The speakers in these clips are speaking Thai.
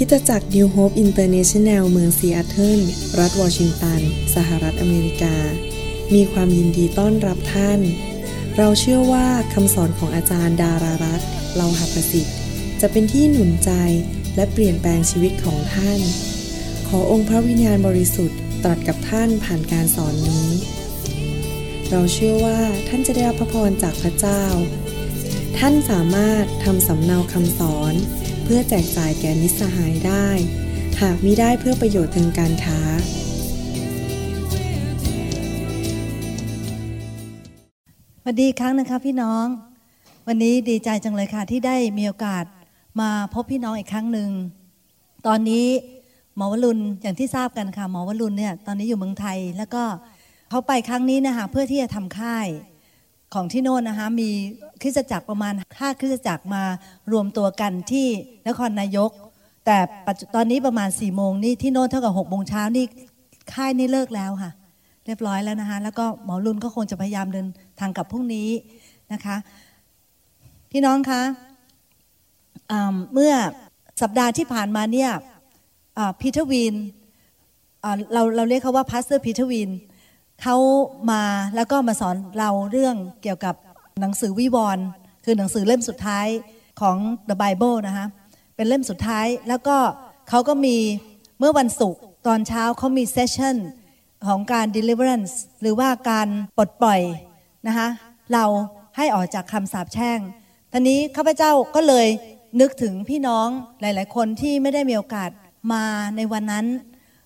คริสตจักร New Hope International เมืองซีแอตเทิลรัฐวอชิงตัน สหรัฐอเมริกา มีความยินดีต้อนรับท่าน เราเชื่อว่าคำสอนของอาจารย์ดารารัตน์เลาหประสิทธิ์ จะเป็นที่หนุนใจและเปลี่ยนแปลงชีวิตของท่าน ขอองค์พระวิญญาณบริสุทธิ์ตรัสกับท่านผ่านการสอนนี้ เราเชื่อว่าท่านจะได้รับพระพรจากพระเจ้า ท่านสามารถทำสำเนาคำสอน เพื่อแจกจ่ายแก่มิตรสหายได้ หากมิได้เพื่อประโยชน์ทางการค้าสวัสดีครั้งนะคะพี่น้อง วันนี้ดีใจจังเลยค่ะที่ได้มีโอกาสมาพบพี่น้องอีกครั้งหนึ่ง ตอนนี้หมอวรุณอย่างที่ทราบกันค่ะหมอวรุณเนี่ยตอนนี้อยู่เมืองไทย แล้วก็เขาไปครั้งนี้นะคะเพื่อที่จะทำค่าย ของที่โน่นนะคะมีคริสตจักรประมาณห้าคริสตจักรมารวมตัวกันที่นครนายก แต่ตอนนี้ประมาณ4ี่โมงนี่ที่โน่นเท่ากับ6 โมงเช้านี่ค่ายนี่เลิกแล้วค่ะ เรียบร้อยแล้วนะคะแล้วก็หมอรุนก็คงจะพยายามเดินทางกลับพรุ่งนี้นะคะพี่น้องคะเมื่อสัปดาห์ที่ผ่านมาเนี่ยพีเทอร์วินเราเราเรียกเขาว่า Pastor พีเทอร์วิน เขามาแล้วก็มาสอนเราเรื่องเกี่ยวกับหนังสือวิวรณ์คือหนังสือเล่มสุดท้ายของ The Bible นะคะเป็นเล่มสุดท้ายแล้วก็เขาก็มีเมื่อวันศุกร์ตอนเช้าเขามีเซสชั่นของการ deliverance หรือว่าการปลดปล่อยนะคะเราให้ออกจากคำสาปแช่งทีนี้ข้าพเจ้าก็เลยนึกถึงพี่น้องหลาย ๆ คนที่ไม่ได้มีโอกาสมาในวันนั้น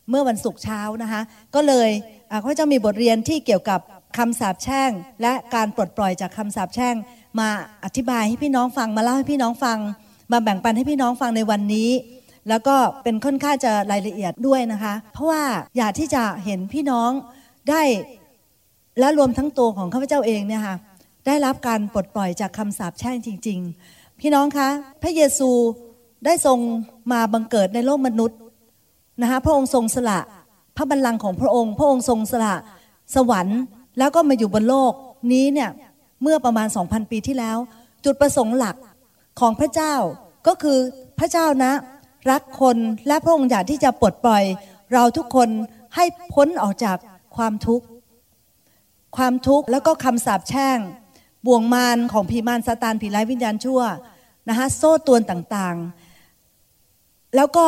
เมื่อวันศุกร์เช้านะคะก็เลย ข้าพเจ้ามีบทเรียนที่เกี่ยวกับคำสาปแช่ง และการปลดปล่อยจากคำสาปแช่ง มาอธิบายให้พี่น้องฟังมาเล่าให้พี่น้องฟัง มาแบ่งปันให้พี่น้องฟังในวันนี้ แล้วก็เป็นค่อนข้างจะรายละเอียดด้วยนะคะ เพราะว่าอยากที่จะเห็นพี่น้องได้และรวมทั้งตัวของข้าพเจ้าเองเนี่ยค่ะได้รับการปลดปล่อยจากคำสาปแช่งจริง ๆ พี่น้องคะ พระเยซูได้ทรงมาบังเกิดในโลกมนุษย์นะคะพระองค์ทรงสละ ระบัลลังก์ของพระองค์ พระองค์ทรงสละสวรรค์ แล้วก็มาอยู่บนโลกนี้เนี่ยเมื่อประมาณ 2,000 ปีที่แล้ว จุดประสงค์หลักของพระเจ้าก็คือพระเจ้านะ รักคนและพระองค์อยากที่จะปลดปล่อย เราทุกคนให้พ้นออกจากความทุกข์ ความทุกข์แล้วก็คำสาปแช่ง บ่วงมารของผีมารซาตานผีร้ายวิญญาณชั่วนะคะโซ่ตวนต่างๆ แล้วก็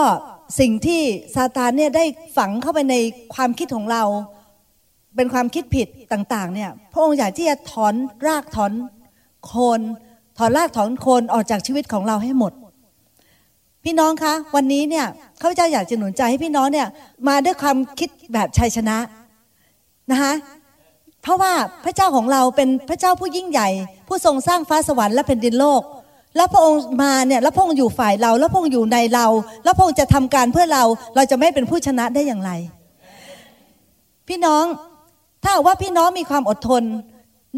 สิ่งที่ซาตานเนี่ยได้ฝังเข้าไปในความคิดของเรา เป็นความคิดผิดต่าง ๆ เนี่ย พระองค์อยากที่จะถอนรากถอนโคนถอนรากถอนโคนออกจากชีวิตของเราให้หมด พี่น้องคะ วันนี้เนี่ยข้าพเจ้าอยากจะหนุนใจให้พี่น้องเนี่ยมาด้วยความคิดแบบชัยชนะนะคะเพราะว่าพระเจ้าของเราเป็นพระเจ้าผู้ยิ่งใหญ่ ผู้ทรงสร้างฟ้าสวรรค์และแผ่นดินโลก แล้วพระองค์มาเนี่ยแล้วพระองค์อยู่ฝ่ายเรา แล้วพระองค์อยู่ในเรา แล้วพระองค์จะทำการเพื่อเราเราจะไม่เป็นผู้ชนะได้อย่างไร พี่น้องถ้าว่าพี่น้องมีความอดทน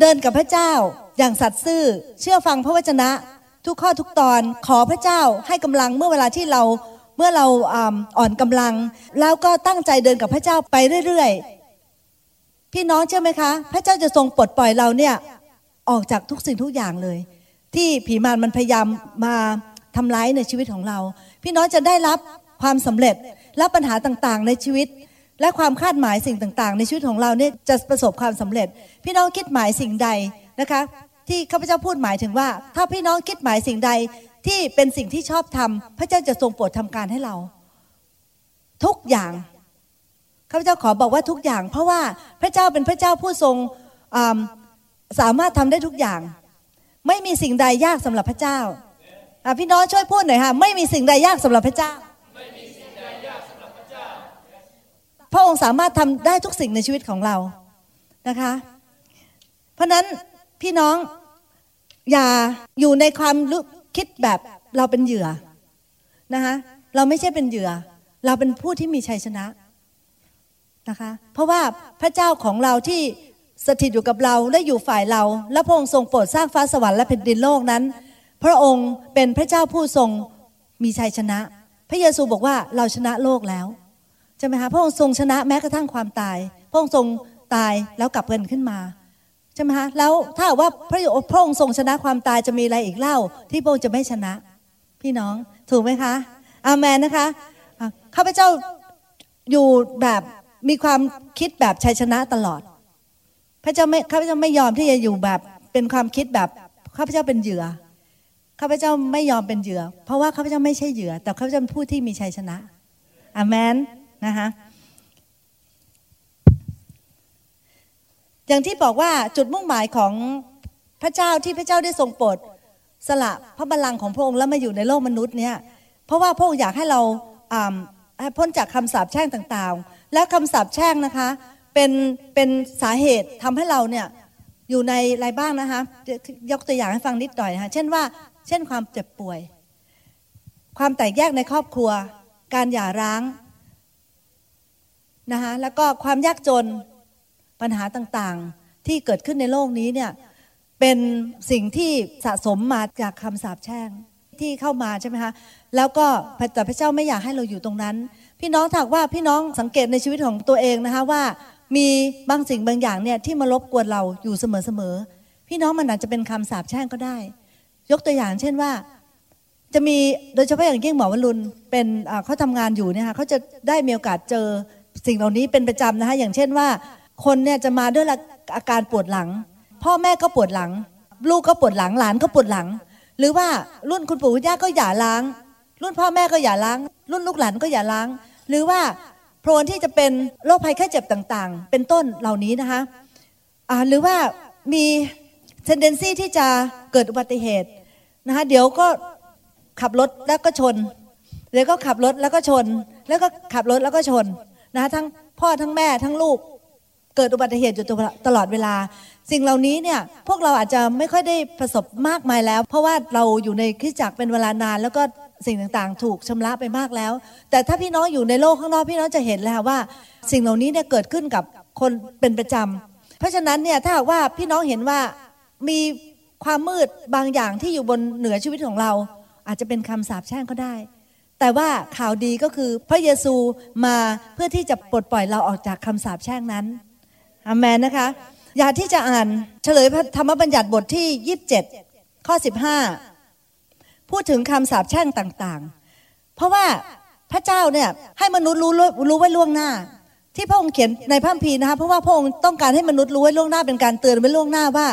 เดินกับพระเจ้า อย่างสัตย์ซื่อ เชื่อฟังพระวจนะ ทุกข้อทุกตอนขอพระเจ้าให้กำลังเมื่อเวลาที่เราเมื่อเราอ่อนกำลัง แล้วก็ตั้งใจเดินกับพระเจ้าไปเรื่อยๆพี่น้องเชื่อไหมคะ พระเจ้าจะทรงปลดปล่อยเราเนี่ยออกจากทุกสิ่งทุกอย่างเลย ที่ผีมารมันพยายามมาทำร้ายในชีวิตของเรา พี่น้องจะได้รับความสำเร็จและปัญหาต่างๆ ในชีวิต และความคาดหมายสิ่งต่างๆ ในชีวิตของเราเนี่ยจะประสบความสำเร็จ พี่น้องคิดหมายสิ่งใดนะคะที่ข้าพเจ้าพูดหมายถึงว่า ถ้าพี่น้องคิดหมายสิ่งใดที่เป็นสิ่งที่ชอบทำพระเจ้าจะทรงโปรดทำการให้เรา ทุกอย่างข้าพเจ้าขอบอกว่าทุกอย่าง เพราะว่าพระเจ้าเป็นพระเจ้าผู้ทรงสามารถทำได้ทุกอย่าง ไม่มีสิ่งใดยากสำหรับพระเจ้าพี่น้องช่วยพูดหน่อยค่ะไม่มีสิ่งใดยากสำหรับพระเจ้า พระองค์สามารถทำได้ทุกสิ่งในชีวิตของเรานะคะ เพราะนั้นพี่น้องอย่าอยู่ในความคิดแบบเราเป็นเหยื่อนะคะเราไม่ใช่เป็นเหยื่อ เราเป็นผู้ที่มีชัยชนะนะคะ เพราะว่าพระเจ้าของเราที่ สถิตอยู่กับเราและอยู่ฝ่ายเรา และพระองค์ทรงโปรดสร้างฟ้าสวรรค์และแผ่นดินโลกนั้น พระองค์เป็นพระเจ้าผู้ทรงมีชัยชนะ พระเยซูบอกว่าเราชนะโลกแล้วใช่ไหมคะพระองค์ทรงชนะแม้กระทั่งความตาย พระองค์ทรงตายแล้วกลับเกินขึ้นมาใช่ไหมคะแล้วถ้าว่าพระพระองค์ทรงชนะความตายจะมีอะไรอีกเล่า ที่พระองค์จะไม่ชนะ พี่น้องถูกไหมคะ อาเมนนะคะอะข้าพเจ้าอยู่แบบมีความคิดแบบชัยชนะตลอด พระเจ้าไม่ข้าพเจ้าไม่ยอมที่จะอยู่แบบเป็นความคิดแบบข้าพเจ้าเป็นเหยื่อข้าพเจ้าไม่ยอมเป็นเหยื่อ เพราะว่าข้าพเจ้าไม่ใช่เหยื่อ แต่ข้าพเจ้าเป็นผู้ที่มีชัยชนะอาเมนนะคะอย่างที่บอกว่าจุดมุ่งหมายของพระเจ้าที่พระเจ้าได้ทรงโปรดสละพระบัลลังก์ของพระองค์แล้วมาอยู่ในโลกมนุษย์เนี่ยเพราะว่าพระองค์อยากให้เราอ่าให้พ้นจากคำสาปแช่งต่างๆ และคำสาปแช่งนะคะ เป็นเป็นสาเหตุทำให้เราเนี่ยอยู่ในอะไรบ้างนะคะยกตัวอย่างให้ฟังนิดหน่อยนะคะเช่นว่า เช่นความเจ็บป่วย ความแตกแยกในครอบครัว การหย่าร้างนะคะแล้วก็ความยากจนปัญหาต่างๆ ที่เกิดขึ้นในโลกนี้เนี่ยเป็นสิ่งที่สะสมมาจากคำสาปแช่งที่เข้ามาใช่ไหมคะแล้วก็แต่พระเจ้าไม่อยากให้เราอยู่ตรงนั้น พี่น้องถากว่าพี่น้องสังเกตในชีวิตของตัวเองนะคะว่า มีบางสิ่งบางอย่างเนี่ยที่มารบกวนเราอยู่เสมอๆพี่น้องมันอาจจะเป็นคำสาปแช่งก็ได้ ยกตัวอย่างเช่นว่า จะมีโดยเฉพาะอย่างยิ่งหมอวรุณเป็นเขาทำงานอยู่เนี่ยค่ะเขาจะได้มีโอกาสเจอสิ่งเหล่านี้เป็นประจำนะคะอย่างเช่นว่า คนเนี่ยจะมาด้วยอาการปวดหลัง พ่อแม่ก็ปวดหลัง ลูกก็ปวดหลังหลานก็ปวดหลัง หรือว่ารุ่นคุณปู่คุณย่าก็หย่าล้าง รุ่นพ่อแม่ก็หย่าล้าง รุ่นลูกหลานก็หย่าล้าง หรือว่า โพรนที่จะเป็นโรคภัยแค่เจ็บต่างๆ เป็นต้นเหล่านี้นะคะะหรือว่ามีเทนเดนซีที่จะเกิดอุบัติเหตุนะคะเดี๋ยวก็ขับรถแล้วก็ชนเดี๋ยวก็ขับรถแล้วก็ชน แล้วก็ขับรถแล้วก็ชนนะคะทั้งพ่อทั้งแม่ทั้งลูกเกิดอุบัติเหตุอยู่ตลอดเวลา สิ่งเหล่านี้เนี่ยพวกเราอาจจะไม่ค่อยได้ประสบมากมายแล้ว เพราะว่าเราอยู่ในคริสจักรเป็นเวลานาน แล้วก็ สิ่งต่างๆ ถูกชำระไปมากแล้ว แต่ถ้าพี่น้องอยู่ในโลกข้างนอกพี่น้องจะเห็นแล้วว่า สิ่งเหล่านี้เนี่ยเกิดขึ้นกับคนเป็นประจำเพราะฉะนั้นเนี่ยถ้าว่าพี่น้องเห็นว่ามีความมืดบางอย่างที่อยู่บนเหนือชีวิตของเรา อาจจะเป็นคำสาปแช่งก็ได้ แต่ว่าข่าวดีก็คือพระเยซูมาเพื่อที่จะปลดปล่อยเราออกจากคำสาปแช่งนั้นอามนนะคะอยากที่จะอ่านเฉลยธรรมบัญญัติบทที่ 27 ข้อ 15 พูดถึงคำสาปแช่งต่างๆ เพราะว่าพระเจ้าเนี่ยให้มนุษย์รู้รู้ไว้ล่วงหน้า ที่พระองค์เขียนในพระคัมภีร์นะคะเพราะว่าพระองค์ต้องการให้มนุษย์รู้ไว้ล่วงหน้าเป็นการเตือนไว้ล่วงหน้าว่า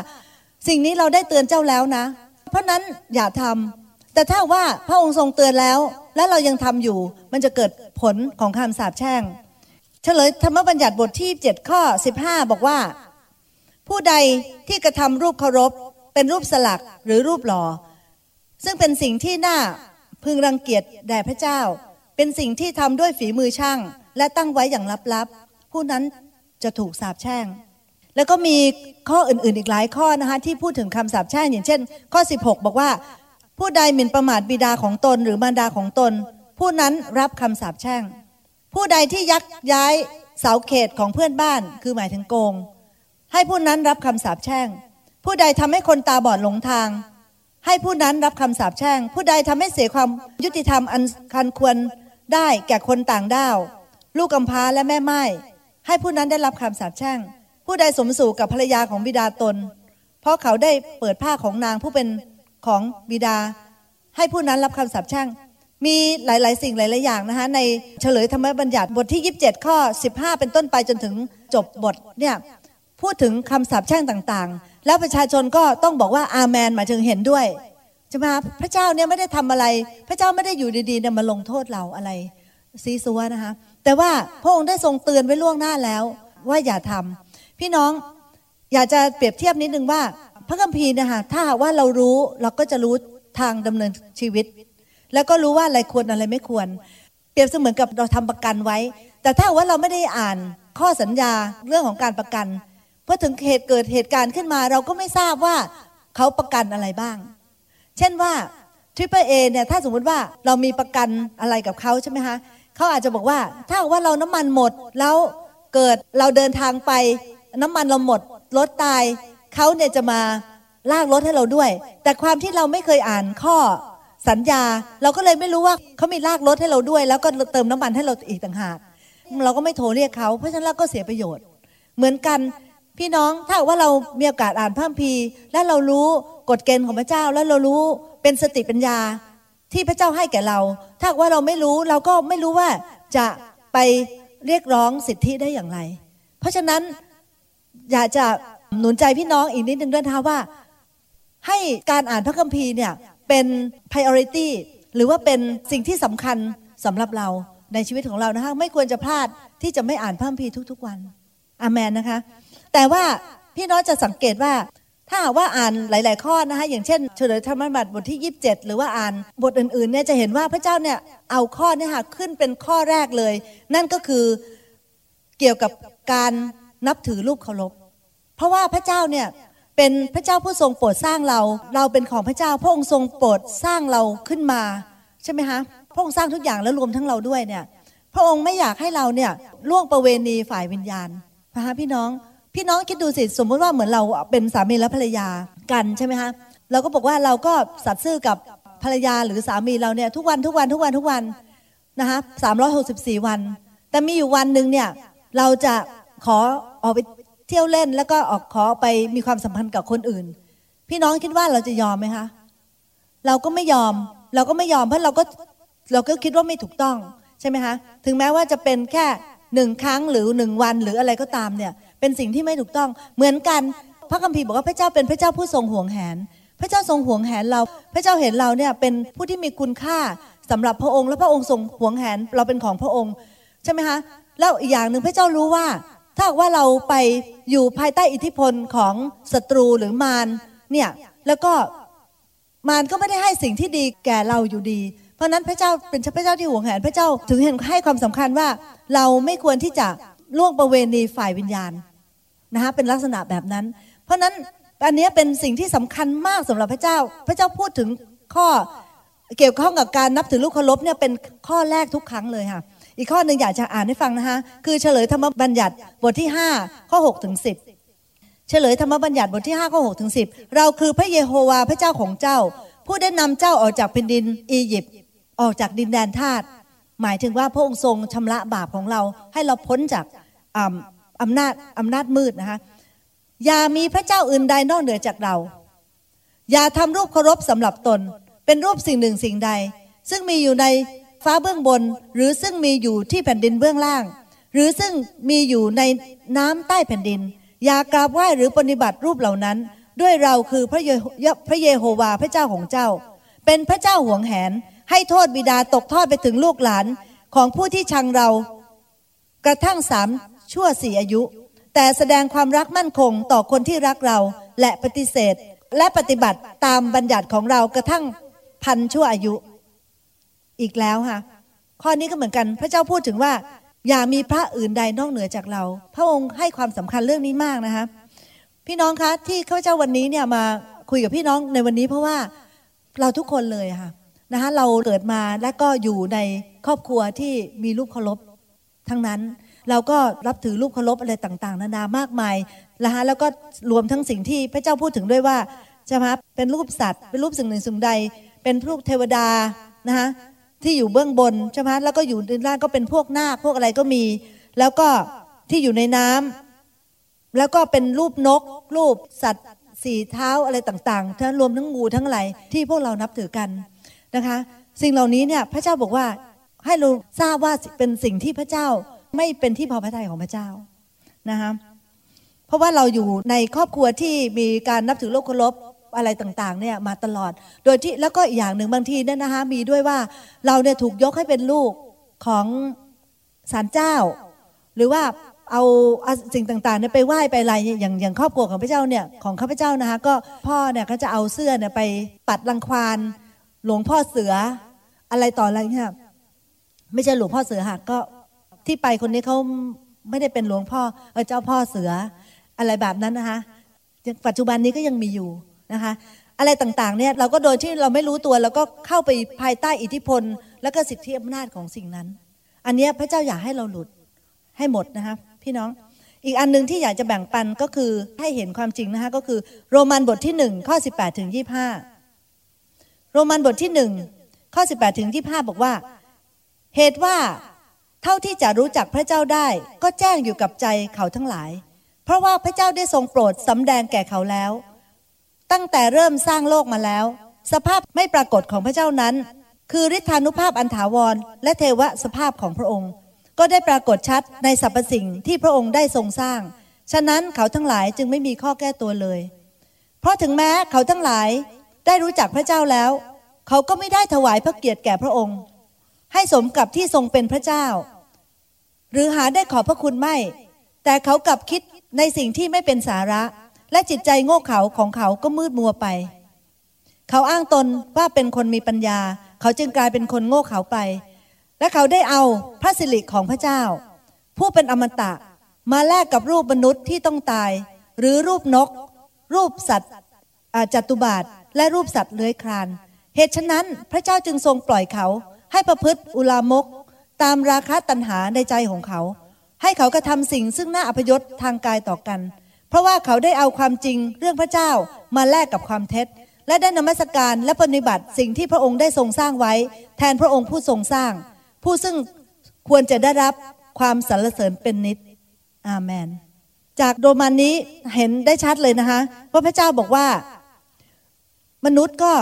สิ่งนี้เราได้เตือนเจ้าแล้วนะ เพราะนั้นอย่าทำแต่ถ้าว่าพระองค์ทรงเตือนแล้ว และเรายังทำอยู่ มันจะเกิดผลของคำสาปแช่ง เฉลยธรรมบัญญัติบทที่ 7 ข้อ 15 บอกว่า ผู้ใดที่กระทำรูปเคารพเป็นรูปสลักหรือรูปหล่อ ซึ่งเป็นสิ่งที่น่าพึงรังเกียจแด่พระเจ้า เป็นสิ่งที่ทำด้วยฝีมือช่าง และตั้งไว้อย่างลับๆ ผู้นั้นจะถูกสาปแช่ง แล้วก็มีข้ออื่นๆอีกหลายข้อนะคะที่พูดถึงคำสาปแช่งอย่างเช่น ข้อ 16 บอกว่า ผู้ใดหมิ่นประมาทบิดาของตนหรือมารดาของตน ผู้นั้นรับคำสาปแช่ง ผู้ใดที่ยักย้ายเสาเขตของเพื่อนบ้านคือหมายถึงโกง ให้ผู้นั้นรับคำสาปแช่ง ผู้ใดทำให้คนตาบอดหลงทาง ให้ผู้นั้นรับคำสาปแช่ง ผู้ใดทำให้เสียความยุติธรรมอันคันควรได้แก่คนต่างด้าว ลูกกำพร้าและแม่ไม้ให้ผู้นั้นได้รับคำสาปแช่ง ผู้ใดสมสู่กับภรรยาของบิดาตน เพราะเขาได้เปิดผ้าของนางผู้เป็นของบิดา ให้ผู้นั้นรับคำสาปแช่ง มีหลาย ๆ สิ่งหลาย ๆ อย่างนะคะในเฉลยธรรมบัญญัติบทที่ 27 ข้อ 15 เป็นต้นไปจนถึงจบบทเนี่ยพูดถึงคำสาปแช่งต่าง ๆ แล้วประชาชนก็ต้องบอกว่าอาเมนหมายถึงเห็นด้วยใช่ไหมพระเจ้าเนี่ยไม่ได้ทำอะไร พระเจ้าไม่ได้อยู่ดีๆเนี่ยมาลงโทษเราอะไรซีซัวนะคะแต่ว่าพระองค์ได้ทรงเตือนไว้ล่วงหน้าแล้ว ว่าอย่าทำพี่น้องอยากจะเปรียบเทียบนิดนึงว่า พระคัมภีร์นะคะถ้าว่าเรารู้เราก็จะรู้ทางดำเนินชีวิต แล้วก็รู้ว่าอะไรควรอะไรไม่ควร เปรียบเสมือนกับเราทำประกันไว้ แต่ถ้าว่าเราไม่ได้อ่านข้อสัญญาเรื่องของการประกัน พอถึงเหตุเกิดเหตุการณ์ขึ้นมา เราก็ไม่ทราบว่าเขาประกันอะไรบ้าง เช่นว่า Triple A เนี่ยถ้าสมมติว่าเรามีประกันอะไรกับเขาใช่ไหมคะเขาอาจจะบอกว่า ถ้าว่าเราน้ำมันหมดแล้วเกิดเราเดินทางไปน้ำมันเราหมดรถตายเขาเนี่ยจะมาลากรถให้เราด้วย แต่ความที่เราไม่เคยอ่านข้อสัญญา เราก็เลยไม่รู้ว่าเขามีลากรถให้เราด้วย แล้วก็เติมน้ำมันให้เราอีกต่างหาก เราก็ไม่โทรเรียกเขาเพราะฉะนั้นเราก็เสียประโยชน์ เหมือนกัน พี่น้องถ้าว่าเรามีโอกาสอ่านพระคัมภีร์ และเรารู้กฎเกณฑ์ของพระเจ้า แล้วเรารู้เป็นสติปัญญาที่พระเจ้าให้แก่เรา ถ้าว่าเราไม่รู้เราก็ไม่รู้ว่าจะไปเรียกร้องสิทธิได้อย่างไร เพราะฉะนั้นอยากจะหนุนใจพี่น้องอีกนิดนึงด้วยนะคะว่า ให้การอ่านพระคัมภีร์เนี่ยเป็น priority หรือว่าเป็นสิ่งที่สำคัญสำหรับเราในชีวิตของเรานะคะไม่ควรจะพลาดที่จะไม่อ่านพระคัมภีร์ทุก ๆ วัน อามนนะคะ แต่ว่าพี่น้องจะสังเกตว่าถ้าหากว่าอ่านหลาย ๆ ข้อนะคะอย่างเช่นเฉลยธรรมบัตรบทที่ 27 หรือว่าอ่านบทอื่น ๆ เนี่ยจะเห็นว่าพระเจ้าเนี่ยเอาข้อนี้ค่ะขึ้นเป็นข้อแรกเลย นั่นก็คือเกี่ยวกับการนับถือรูปเคารพ เพราะว่าพระเจ้าเนี่ยเป็นพระเจ้าผู้ทรงโปรดสร้างเรา เราเป็นของพระเจ้าพระองค์ทรงโปรดสร้างเราขึ้นมาใช่ไหมคะพระองค์สร้างทุกอย่างแล้วรวมทั้งเราด้วยเนี่ยพระองค์ไม่อยากให้เราเนี่ยล่วงประเวณีฝ่ายวิญญาณนะคะพี่น้อง พี่น้องคิดดูสิสมมติว่าเหมือนเราเป็นสามีและภรรยากันใช่ไหมคะเราก็บอกว่าเราก็สัตย์ซื่อกับภรรยาหรือสามีเราเนี่ยทุกวันทุกวันทุกวันทุกวันนะคะสามร้อยหกสิบสี่วัน แต่มีอยู่วันหนึ่งเนี่ยเราจะขอออกไปเที่ยวเล่นแล้วก็ออกขอไปมีความสัมพันธ์กับคนอื่น พี่น้องคิดว่าเราจะยอมไหมคะเราก็ไม่ยอม เราก็ไม่ยอมเพราะเราก็เราก็คิดว่าไม่ถูกต้องใช่ไหมคะถึงแม้ว่าจะเป็นแค่หนึ่งครั้งหรือหนึ่งวันหรืออะไรก็ตามเนี่ย เป็นสิ่งที่ไม่ถูกต้อง เหมือนกัน พระคัมภีร์บอกว่าพระเจ้าเป็นพระเจ้าผู้ทรงห่วงแหน พระเจ้าทรงห่วงแหนเรา พระเจ้าเห็นเราเนี่ยเป็นผู้ที่มีคุณค่าสำหรับพระองค์ และพระองค์ทรงห่วงแหนเราเป็นของพระองค์ใช่ไหมคะแล้วอีกอย่างหนึ่งพระเจ้ารู้ว่า ถ้าว่าเราไปอยู่ภายใต้อิทธิพลของศัตรูหรือมารเนี่ยแล้วก็มารก็ไม่ได้ให้สิ่งที่ดีแก่เราอยู่ดี เพราะนั้นพระเจ้าเป็นพระเจ้าที่ห่วงแหนพระเจ้าถึงเห็นให้ความสำคัญว่า เราไม่ควรที่จะล่วงประเวณีฝ่ายวิญญาณ นะคะเป็นลักษณะแบบนั้น เพราะนั้นอันนี้เป็นสิ่งที่สำคัญมากสำหรับพระเจ้า พระเจ้าพูดถึงข้อเกี่ยวข้องกับการนับถือลูกเคารพเนี่ยเป็นข้อแรกทุกครั้งเลยค่ะ อีกข้อหนึ่งอยากจะอ่านให้ฟังนะคะคือเฉลยธรรมบัญญัติบทที่ 5 ข้อ6ถึง10 เฉลยธรรมบัญญัติบทที่ 5 ข้อ6ถึง10 เราคือพระเยโฮวาพระเจ้าของเจ้า ผู้ได้นำเจ้าออกจากแผ่นดินอียิปต์ออกจากดินแดนทาสหมายถึงว่าพระองค์ทรงชำระบาปของเราให้เราพ้นจาก อำนาจอำนาจมืดนะคะอย่ามีพระเจ้าอื่นใดนอกเหนือจากเรา อย่าทำรูปเคารพสำหรับตน เป็นรูปสิ่งหนึ่งสิ่งใด ซึ่งมีอยู่ในฟ้าเบื้องบน หรือซึ่งมีอยู่ที่แผ่นดินเบื้องล่าง หรือซึ่งมีอยู่ในน้ำใต้แผ่นดิน อย่ากราบไหว้หรือปฏิบัติรูปเหล่านั้น ด้วยเราคือพระเยพระเยโฮวาพระเจ้าของเจ้า เป็นพระเจ้าห่วงแหน ให้โทษบิดาตกทอดไปถึงลูกหลานของผู้ที่ชังเรา กระทั่งสาม ชั่วสี่อายุ แต่แสดงความรักมั่นคงต่อคนที่รักเราและปฏิเสธ และปฏิบัติตามบัญญัติของเรากระทั่งพันชั่วอายุ อีกแล้วค่ะข้อนี้ก็เหมือนกัน พระเจ้าพูดถึงว่า อย่ามีพระอื่นใดนอกเหนือจากเรา พระองค์ให้ความสำคัญเรื่องนี้มากนะคะพี่น้องคะที่ข้าพเจ้าวันนี้เนี่ยมาคุยกับพี่น้องในวันนี้เพราะว่าเราทุกคนเลยค่ะนะคะเราเกิดมาและก็อยู่ในครอบครัวที่มีรูปเคารพทั้งนั้น เราก็รับถือรูปเคารพอะไรต่าง ๆ นานามากมายนะคะแล้วก็รวมทั้งสิ่งที่พระเจ้าพูดถึงด้วยว่าใช่ไหมเป็นรูปสัตว์ เป็นรูปสิ่งหนึ่งสิ่งใด เป็นรูปเทวดานะคะที่อยู่เบื้องบนใช่ไหมแล้วก็อยู่ด้านล่างก็เป็นพวกนาคพวกอะไรก็มี แล้วก็ที่อยู่ในน้ำแล้วก็เป็นรูปนก รูปสัตว์สี่เท้าอะไรต่างๆทั้งรวมทั้งงูทั้งอะไรที่พวกเรานับถือกันนะคะ สิ่งเหล่านี้เนี่ยพระเจ้าบอกว่าให้เราทราบว่าเป็นสิ่งที่พระเจ้า ไม่เป็นที่พอพระทัยของพระเจ้านะคะเพราะว่าเราอยู่ในครอบครัวที่มีการนับถือโลกเคารพอะไรต่างๆเนี่ยมาตลอด โดยที่แล้วก็อีกอย่างหนึ่งบางทีเนี่ยนะคะมีด้วยว่าเราเนี่ยถูกยกให้เป็นลูกของศาลเจ้า หรือว่าเอาสิ่งต่างๆเนี่ยไปไหว้ไปอะไรอย่างอย่างครอบครัวของพระเจ้าเนี่ยของข้าพเจ้านะคะก็พ่อเนี่ยก็จะเอาเสื้อเนี่ยไปปัดรังควานหลวงพ่อเสืออะไรต่ออะไรเนี่ยไม่ใช่หลวงพ่อเสือค่ะก็ ที่ไปคนนี้เขาไม่ได้เป็นหลวงพ่อเจ้าพ่อเสือ อะไรแบบนั้นนะคะปัจจุบันนี้ก็ยังมีอยู่นะคะ อะไรต่างๆเนี่ยเราก็โดยที่เราไม่รู้ตัวเราก็เข้าไปภายใต้อิทธิพล และก็สิทธิอำนาจของสิ่งนั้น อันนี้พระเจ้าอยากให้เราหลุดให้หมดนะคะพี่น้องอีกอันหนึ่งที่อยากจะแบ่งปันก็คือให้เห็นความจริงนะคะก็คือโรมันบทที่หนึ่งข้อสิบแปดถึงยี่ห้าโรมันบทที่หนึ่งข้อสิบแปดถึงยี่ห้าบอกว่า เหตุว่า เท่าที่จะรู้จักพระเจ้าได้ ก็แจ้งอยู่กับใจเขาทั้งหลาย เพราะว่าพระเจ้าได้ทรงโปรดสำแดงแก่เขาแล้ว ตั้งแต่เริ่มสร้างโลกมาแล้ว สภาพไม่ปรากฏของพระเจ้านั้น คือฤทธานุภาพอันถาวร และเทวสภาพของพระองค์ ก็ได้ปรากฏชัดในสรรพสิ่งที่พระองค์ได้ทรงสร้าง ฉะนั้นเขาทั้งหลายจึงไม่มีข้อแก้ตัวเลย เพราะถึงแม้เขาทั้งหลายได้รู้จักพระเจ้าแล้ว เขาก็ไม่ได้ถวายพระเกียรติแก่พระองค์ ให้สมกับที่ทรงเป็นพระเจ้า หรือหาได้ขอบพระคุณไม่ แต่เขากลับคิดในสิ่งที่ไม่เป็นสาระ และจิตใจโง่เขลาของเขาก็มืดมัวไป เขาอ้างตนว่าเป็นคนมีปัญญา เขาจึงกลายเป็นคนโง่เขลาไป และเขาได้เอาพระสิริของพระเจ้า ผู้เป็นอมตะมาแลกกับรูปมนุษย์ที่ต้องตาย หรือรูปนก รูปสัตว์จัตุบาทและรูปสัตว์เลื้อยคลาน เหตุฉะนั้นพระเจ้าจึงทรงปล่อยเขาให้ประพฤติอุลามก ตามราคะตัณหาในใจของเขา ให้เขากระทำสิ่งซึ่งน่าอพยศทางกายต่อกัน เพราะว่าเขาได้เอาความจริงเรื่องพระเจ้ามาแลกกับความเท็จ และได้นมัสการและปฏิบัติสิ่งที่พระองค์ได้ทรงสร้างไว้ แทนพระองค์ผู้ทรงสร้าง ผู้ซึ่งควรจะได้รับความสรรเสริญเป็นนิดอาเมน จากโรมันนี้เห็นได้ชัดเลยนะคะว่าพระเจ้าบอกว่า มนุษย์ก็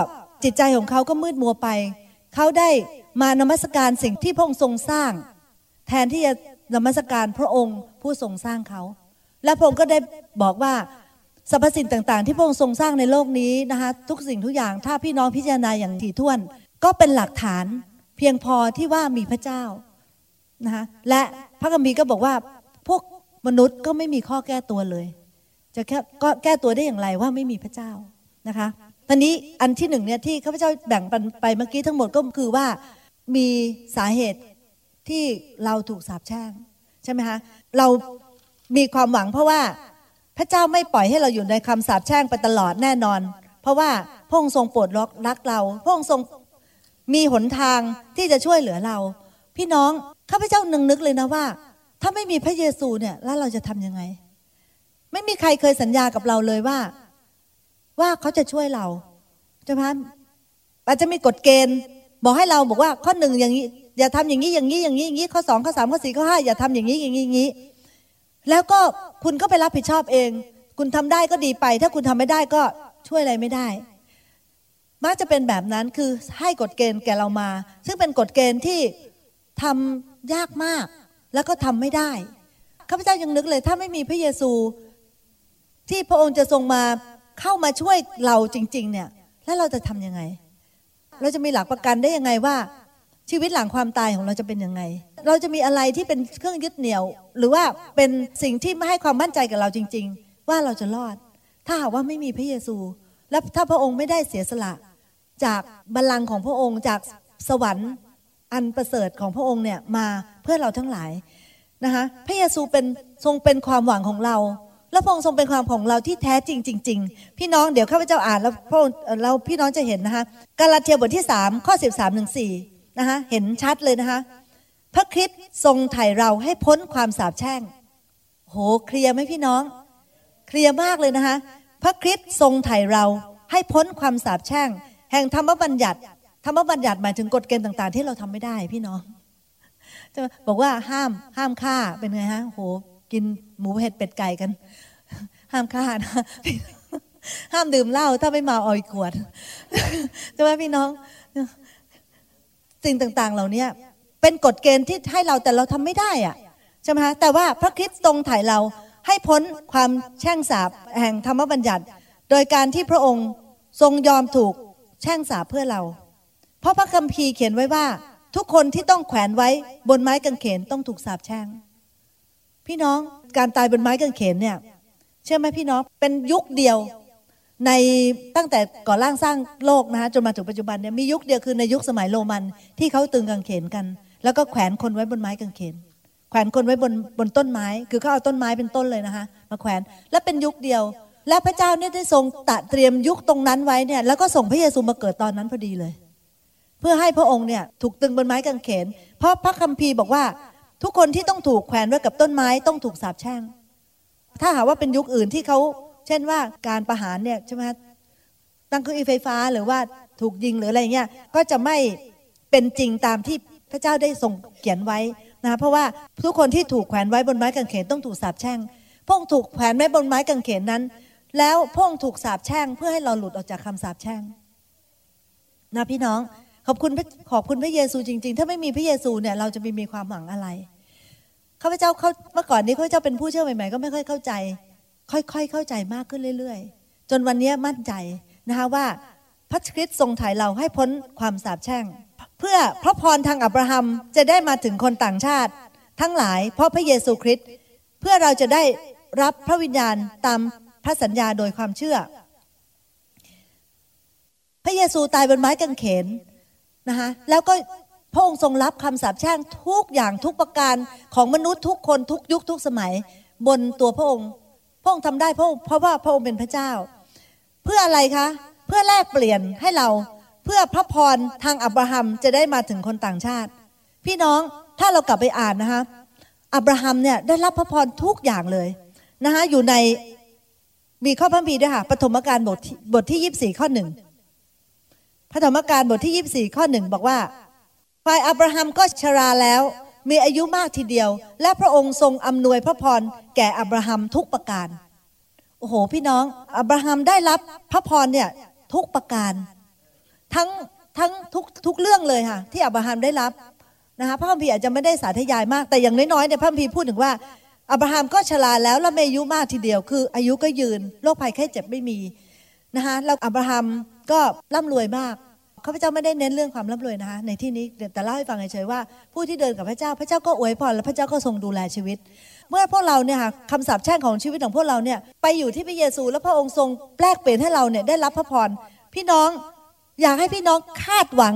จิตใจของเขาก็มืดมัวไป เขาได้ มานมัสการสิ่งที่พระองค์ทรงสร้าง แทนที่จะนมัสการพระองค์ผู้ทรงสร้างเขา และพระองค์ก็ได้บอกว่าสรรพสิ่งต่างๆ ที่พระองค์ทรงสร้างในโลกนี้นะคะทุกสิ่งทุกอย่างถ้าพี่น้องพิจารณาอย่างถี่ถ้วน ก็เป็นหลักฐานเพียงพอที่ว่ามีพระเจ้านะคะและพระคัมภีร์ก็บอกว่าพวกมนุษย์ก็ไม่มีข้อแก้ตัวเลย จะแค่ก็แก้ตัวได้อย่างไรว่าไม่มีพระเจ้านะคะตอนนี้อันที่หนึ่งเนี่ยที่ข้าพเจ้าแบ่งปันไปเมื่อกี้ทั้งหมดก็คือว่า มีสาเหตุที่เราถูกสาปแช่งใช่ไหมคะเรามีความหวังเพราะว่าพระเจ้าไม่ปล่อยให้เราอยู่ในคำสาปแช่งไปตลอดแน่นอน เพราะว่าพระองค์ทรงโปรดรักเราพระองค์ทรงมีหนทางที่จะช่วยเหลือเรา พี่น้องข้าพเจ้านึงนึกเลยนะว่า ถ้าไม่มีพระเยซูเนี่ยแล้วเราจะทำยังไง ไม่มีใครเคยสัญญากับเราเลยว่า ว่าเขาจะช่วยเราใช่ไหมอาจจะมีกฎเกณฑ์ บอกให้เราบอกว่าข้อหนึ่งอย่างนี้ อย่าทำอย่างนี้อย่างนี้อย่างนี้อย่างนี้ข้อสองข้อสามข้อสี่ข้อห้าอย่าทำอย่างนี้อย่างนี้อย่างนี้ แล้วก็คุณก็ไปรับผิดชอบเอง คุณทำได้ก็ดีไป ถ้าคุณทำไม่ได้ก็ช่วยอะไรไม่ได้ มักจะเป็นแบบนั้นคือให้กฎเกณฑ์แก่เรามา ซึ่งเป็นกฎเกณฑ์ที่ทำยากมาก แล้วก็ทำไม่ได้ข้าพเจ้ายังนึกเลยถ้าไม่มีพระเยซู ที่พระองค์จะทรงมาเข้ามาช่วยเราจริง ๆ เนี่ย แล้วเราจะทำยังไง เราจะมีหลักประกันได้ยังไงว่า ชีวิตหลังความตายของเราจะเป็นยังไง เราจะมีอะไรที่เป็นเครื่องยึดเหนี่ยว หรือว่าเป็นสิ่งที่ไม่ให้ความมั่นใจกับเราจริง ๆ ว่าเราจะรอด ถ้าหากว่าไม่มีพระเยซู และถ้าพระองค์ไม่ได้เสียสละ จากบัลลังก์ของพระองค์จากสวรรค์อันประเสริฐของพระองค์เนี่ยมาเพื่อเราทั้งหลายนะคะพระเยซูเป็นทรงเป็นความหวังของเรา และพระองค์ทรงเป็นความของเราที่แท้จริงจริงๆพี่น้องเดี๋ยวข้าพเจ้าอ่านแล้วพระองค์เราพี่น้องจะเห็นนะคะกาลาเทียบทที่สามข้อสิบสามถึงสี่นะคะเห็นชัดเลยนะคะพระคริสต์ทรงไถ่เราให้พ้นความสาปแช่ง โหเคลียร์ไหมพี่น้อง เคลียร์มากเลยนะคะพระคริสต์ทรงไถ่เราให้พ้นความสาปแช่ง แห่งธรรมบัญญัติธรรมบัญญัติหมายถึงกฎเกณฑ์ต่างๆ ที่เราทำไม่ได้พี่น้องจะบอกว่าห้ามห้ามฆ่าเป็นไงฮะโห กินหมูเห็ดเป็ดไก่กัน ห้ามฆ่านะห้ามดื่มเหล้าถ้าไม่มาอ่อยขวดใช่ไหมพี่น้อง สิ่งต่างๆ เหล่านี้เป็นกฎเกณฑ์ที่ให้เราแต่เราทำไม่ได้อะใช่ไหมคะแต่ว่าพระคริสต์ทรงถ่ายเราให้พ้นความแช่งสาบแห่งธรรมบัญญัติ โดยการที่พระองค์ทรงยอมถูกแช่งสาบเพื่อเรา เพราะพระคัมภีร์เขียนไว้ว่า ทุกคนที่ต้องแขวนไว้บนไม้กางเขนต้องถูกสาบแช่ง พี่น้องการตายบนไม้กางเขนเนี่ยเชื่อไหมพี่น้องเป็นยุคเดียวในตั้งแต่ก่อร่างสร้างโลกนะฮะจนมาถึงปัจจุบันเนี่ยมียุคเดียวคือในยุคสมัยโรมันที่เขาตึงกางเขนกัน แล้วก็แขวนคนไว้บนไม้กางเขน แขวนคนไว้บนบนต้นไม้ คือเขาเอาต้นไม้เป็นต้นเลยนะคะมาแขวนและเป็นยุคเดียว และพระเจ้าเนี่ยได้ทรงตะเตรียมยุคตรงนั้นไว้เนี่ยแล้วก็ส่งพระเยซูมาเกิดตอนนั้นพอดีเลย เพื่อให้พระองค์เนี่ยถูกตึงบนไม้กางเขน เพราะพระคัมภีร์บอกว่า ทุกคนที่ต้องถูกแขวนไว้กับต้นไม้ต้องถูกสาปแช่ง ถ้าหากว่าเป็นยุคอื่นที่เขาเช่นว่าการประหารเนี่ยใช่ไหมตั้งเครื่องไฟฟ้าหรือว่าถูกยิงหรืออะไรเงี้ยก็จะไม่เป็นจริงตามที่พระเจ้าได้ทรงเขียนไว้นะเพราะว่าทุกคนที่ถูกแขวนไว้บนไม้กางเขนต้องถูกสาปแช่งพงถูกแขวนไว้บนไม้กางเขนนั้น แล้วพงถูกสาปแช่งเพื่อให้เราหลุดออกจากคำสาปแช่งนะพี่น้อง ขอบคุณขอบคุณพระเยซูจริง ๆ ถ้าไม่มีพระเยซูเนี่ยเราจะไม่มีความหวังอะไรข้าพเจ้าเขาเมื่อก่อนนี้ข้าพเจ้าเป็นผู้เชื่อใหม่ๆ ก็ไม่ค่อยเข้าใจ ค่อยๆเข้าใจมากขึ้นเรื่อย ๆ จนวันนี้มั่นใจนะคะว่าพระคริสต์ทรงถ่ายเราให้พ้นความสาปแช่ง เพื่อพระพรทางอับราฮัมจะได้มาถึงคนต่างชาติ ทั้งหลายเพราะพระเยซูคริสต์เพื่อเราจะได้รับพระวิญญาณตามพระสัญญาโดยความเชื่อ พระเยซูตายบนไม้กางเขน นะคะแล้วก็พระองค์ทรงรับคำสาปแช่งทุกอย่างทุกประการของมนุษย์ทุกคนทุกยุคทุกสมัย บนตัวพระองค์ พระองค์ทำได้เพราะเพราะว่าพระองค์เป็นพระเจ้า เพื่ออะไรคะ เพื่อแลกเปลี่ยนให้เราเพื่อพระพรทางอับราฮัมจะได้มาถึงคนต่างชาติ พี่น้องถ้าเรากลับไปอ่านนะคะอับราฮัมเนี่ยได้รับพระพรทุกอย่างเลยนะคะอยู่ในมีข้อพระบีด้วยค่ะปฐมกาลบทบทที่ยี่สี่ข้อหนึ่ง พระธรรมการบทที่ 24 ข้อหนึ่งบอกว่า ฝ่ายอับราฮัมก็ชราแล้ว มีอายุมากทีเดียว และพระองค์ทรงอำนวยพระพรแก่อับราฮัมทุกประการ โอ้โห พี่น้อง อับราฮัมได้รับพระพรเนี่ยทุกประการ ทั้งทั้งทุกทุกเรื่องเลยค่ะที่อับราฮัมได้รับนะคะพระคัมภีร์อาจจะไม่ได้สาธยายมากแต่อย่างน้อยๆเนี่ยพระคัมภีร์พูดถึงว่าอับราฮัมก็ชราแล้วและมีอายุมากทีเดียว คืออายุก็ยืนโรคภัยแค่เจ็บไม่มีนะคะแล้วอับราฮัม ก็ร่ำรวยมากข้าพเจ้าไม่ได้เน้นเรื่องความร่ำรวยนะคะในที่นี้แต่เล่าให้ฟังเฉยๆว่า ผู้ที่เดินกับพระเจ้าพระเจ้าก็อวยพรและพระเจ้าก็ทรงดูแลชีวิต เมื่อพวกเราเนี่ยค่ะคำสาปแช่งของชีวิตของพวกเราเนี่ยไปอยู่ที่พระเยซู แล้วพระองค์ทรงแปลกเปลี่ยนให้เราเนี่ยได้รับพระพรพี่น้องอยากให้พี่น้องคาดหวัง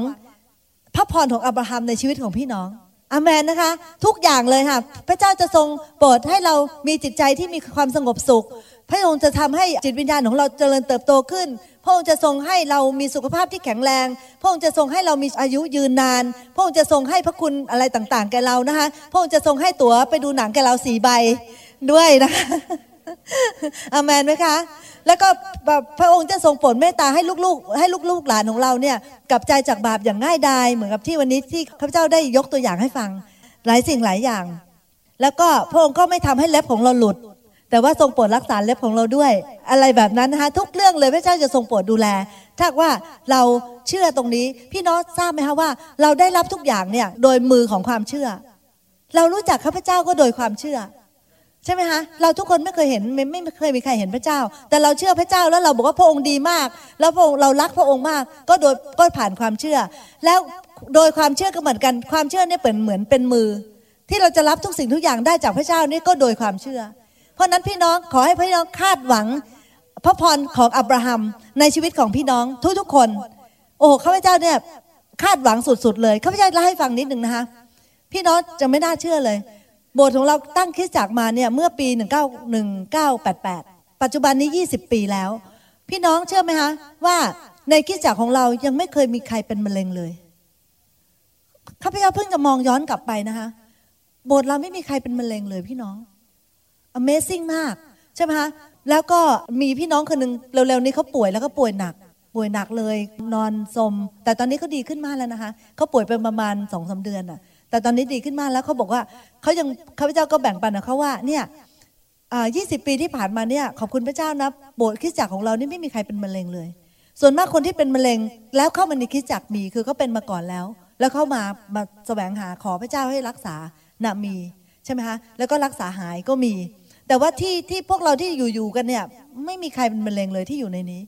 พระพรของอับราฮัมในชีวิตของพี่น้องอเมนนะคะ ทุกอย่างเลยค่ะ พระเจ้าจะทรงโปรดให้เรามีจิตใจที่มีความสงบสุข พระองค์จะทำให้จิตวิญญาณของเราเจริญเติบโตขึ้น พระองค์จะทรงให้เรามีสุขภาพที่แข็งแรง พระองค์จะทรงให้เรามีอายุยืนนาน พระองค์จะทรงให้พระคุณอะไรต่างๆ แก่เรานะคะ พระองค์จะทรงให้ตั๋วไปดูหนังแก่เราสี่ใบด้วยนะคะอามนไหมคะ แล้วก็พระองค์จะทรงโปรดเมตตาให้ลูกๆ ให้ลูกๆหลานของเราเนี่ยกลับใจจากบาปอย่างง่ายดายเหมือนกับที่วันนี้ที่ข้าพเจ้าได้ยกตัวอย่างให้ฟัง หลายสิ่งหลายอย่าง แล้วก็พระองค์ก็ไม่ทำให้เล็บของเราหลุด แต่ว่าทรงโปรดรักษาเล็บของเราด้วย อะไรแบบนั้นนะคะทุกเรื่องเลยพระเจ้าจะทรงโปรดดูแล ถ้าว่าเราเชื่อตรงนี้ พี่น้องทราบไหมคะว่า เราได้รับทุกอย่างเนี่ยโดยมือของความเชื่อ เรารู้จักข้าพเจ้าก็โดยความเชื่อใช่ไหมคะเราทุกคนไม่เคยเห็นไม่ไม่เคยมีใครเห็นพระเจ้า แต่เราเชื่อพระเจ้าแล้วเราบอกว่าพระองค์ดีมาก แล้วพระองค์เรารักพระองค์มาก ก็โดยก็ผ่านความเชื่อ แล้วโดยความเชื่อก็เหมือนกัน ความเชื่อเนี่ยเป็นเหมือนเป็นมือ ที่เราจะรับทุกสิ่งทุกอย่างได้จากพระเจ้านี่ก็โดยความเชื่อ เพราะนั้นพี่น้องขอให้พี่น้องคาดหวัง พระพรของอับราฮัมในชีวิตของพี่น้องทุกๆคน โอ้ข้าพเจ้าเนี่ยคาดหวังสุดๆเลยข้าพเจ้าเล่าให้ฟังนิดหนึ่งนะคะพี่น้องจะไม่น่าเชื่อเลย โบสถ์ของเราตั้งคริสตจักรมาเนี่ยเมื่อปี 191988 ปัจจุบันนี้ 20 ปีแล้ว พี่น้องเชื่อไหมคะว่าในคริสตจักรของเรายังไม่เคยมีใครเป็นมะเร็งเลยข้าพเจ้าเพิ่งจะมองย้อนกลับไปนะคะโบสถ์เราไม่มีใครเป็นมะเร็งเลยพี่น้อง Amazing มาก ใช่ไหมคะแล้วก็มีพี่น้องคนหนึ่งเร็วๆนี้เขาป่วยแล้วก็ป่วยหนัก ป่วยหนักเลย นอนสม แต่ตอนนี้เขาดีขึ้นมากแล้วนะคะเขาป่วยเป็นประมาณสองสาเดือนอะ แต่ตอนนี้ดีขึ้นมากแล้วเขาบอกว่าเขายังข้าพเจ้าก็แบ่งปันกับเขาว่าเนี่ยยี่สิบปีที่ผ่านมาเนี่ยขอบคุณพระเจ้านะโบสถ์คริสตจักรของเรานี่ไม่มีใครเป็นมะเร็งเลย ส่วนมากคนที่เป็นมะเร็งแล้วเข้ามาในคริสตจักรมีคือเขาเป็นมาก่อนแล้ว แล้วเข้ามามาแสวงหาขอพระเจ้าให้รักษานะมีใช่ไหมคะแล้วก็รักษาหายก็มี แต่ว่าที่ที่พวกเราที่อยู่ๆกันเนี่ย ไม่มีใครเป็นมะเร็งเลยที่อยู่ในนี้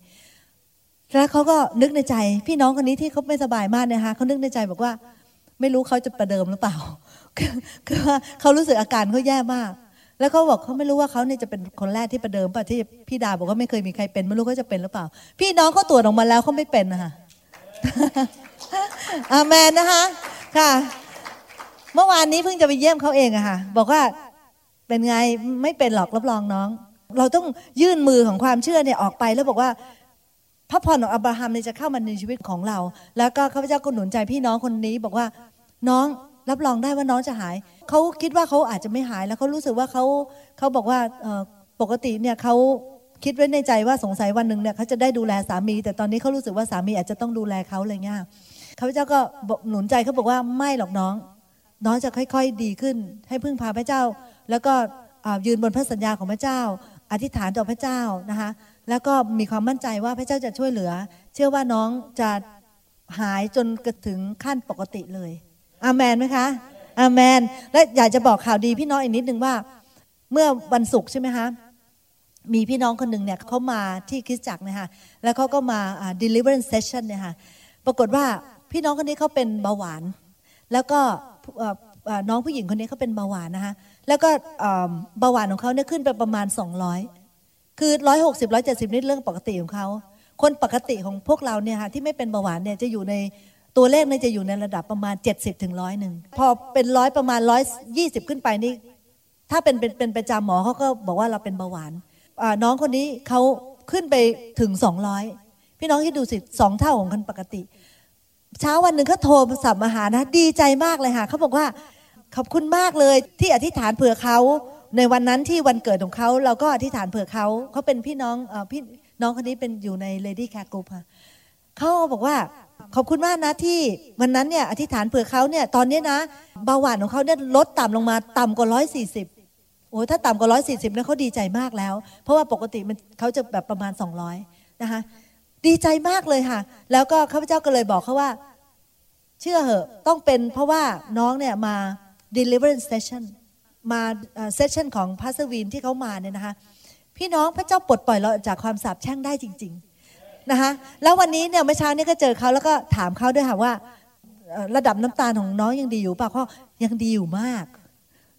แล้วเขาก็นึกในใจพี่น้องคนนี้ที่เขาไม่สบายมากนะคะเขานึกในใจบอกว่า ไม่รู้เขาจะประเดิมหรือเปล่า คือว่าเขารู้สึกอาการเขาแย่มาก แล้วเขาบอกเขาไม่รู้ว่าเขาเนี่ยจะเป็นคนแรกที่ประเดิมป่ะที่พี่ดาบอกว่าไม่เคยมีใครเป็นไม่รู้เขาจะเป็นหรือเปล่า พี่น้องเขาตรวจออกมาแล้วเขาไม่เป็นนะคะอาเมนนะคะค่ะ เมื่อวานนี้เพิ่งจะไปเยี่ยมเขาเองอะค่ะ บอกว่า เป็นไงไม่เป็นหรอกรับรองน้อง เราต้องยื่นมือของความเชื่อเนี่ยออกไปแล้วบอกว่าพระพรของอับราฮัมเนี่ยจะเข้ามาในชีวิตของเรา แล้วก็ข้าพเจ้าก็หนุนใจพี่น้องคนนี้บอกว่าน้องรับรองได้ว่าน้องจะหาย เขาคิดว่าเขาอาจจะไม่หายแล้วเขารู้สึกว่าเขาเขาบอกว่าปกติเนี่ยเขาคิดไว้ในใจว่าสงสัยวันหนึ่งเนี่ยเขาจะได้ดูแลสามี แต่ตอนนี้เขารู้สึกว่าสามีอาจจะต้องดูแลเขาอะไรเงี้ยข้าพเจ้าก็หนุนใจเขาบอกว่าไม่หรอกน้อง น้องจะค่อย ๆ ดีขึ้น ให้พึ่งพาพระเจ้า แล้วก็ยืนบนพระสัญญาของพระเจ้า อธิษฐานต่อพระเจ้านะคะแล้วก็มีความมั่นใจว่าพระเจ้าจะช่วยเหลือ เชื่อว่าน้องจะหายจนกระถึงขั้นปกติเลยอาเมนไหมคะอาเมนและอยากจะบอกข่าวดีพี่น้องอีกนิดนึงว่า เมื่อวันศุกร์ใช่ไหมคะมีพี่น้องคนหนึ่งเนี่ยเขามาที่คริสตจักรนะคะแล้วเขาก็มา deliverance session เนี่ยค่ะปรากฏว่าพี่น้องคนนี้เขาเป็นเบาหวาน แล้วก็น้องผู้หญิงคนนี้เขาเป็นเบาหวานนะคะ แล้วก็เบาหวานของเขาเนี่ยขึ้นไปประมาณ 200 คือ 160 170 นี่เรื่องปกติของเขา คนปกติของพวกเราเนี่ยค่ะที่ไม่เป็นเบาหวานเนี่ยจะอยู่ในตัวเลขเนี่ยจะอยู่ในระดับประมาณ 70ถึงร้อยหนึ่งพอเป็นร้อยประมาณ 120 ขึ้นไปนี่ ถ้าเป็นเป็นเป็นประจำหมอเขาก็บอกว่าเราเป็นเบาหวานน้องคนนี้เขาขึ้นไปถึง 200 พี่น้องที่ดูสิสองเท่าของคนปกติ เช้าวันหนึ่งเขาโทรสับมาหานะ ดีใจมากเลยค่ะเขาบอกว่า ขอบคุณมากเลยที่อธิษฐานเผื่อเขาในวันนั้นที่วันเกิดของเขาเราก็อธิษฐานเผื่อเขาเขาเป็นพี่น้องอพี่น้องคนนี้เป็นอยู่ใน Lady c a r Group ค่ะเขาบอกว่าขอบคุณมากนะที่วันนั้นเนี่ยอธิษฐานเผื่อเขาเนี่ยตอนนี้นะเบาหวานของเขาเนี่ยลดต่ำลงมาต่ำกว่าร้อยสี่สิบโอ้ถ้าต่ำกว่าร้อยสี่สิบเนี่ยเขาดีใจมากแล้ว เพราะว่าปกติมันเขาจะแบบประมาณสองร้อยนะคะดีใจมากเลยค่ะ แล้วก็ข้าพเจ้าก็เลยบอกเขาว่า เชื่อเหอะต้องเป็นเพราะว่าน้องเนี่ยมา deliverance session มาเซสชันของพาสวีนที่เขามาเนี่ยนะคะพี่น้องพระเจ้าปลดปล่อยเราจากความสาปแช่งได้จริง ๆนะคะแล้ววันนี้เนี่ยเมื่อเช้านี้ก็เจอเขาแล้วก็ถามเขาด้วยค่ะว่าระดับน้ำตาลของน้องยังดีอยู่ป่ะเพรายังดีอยู่มาก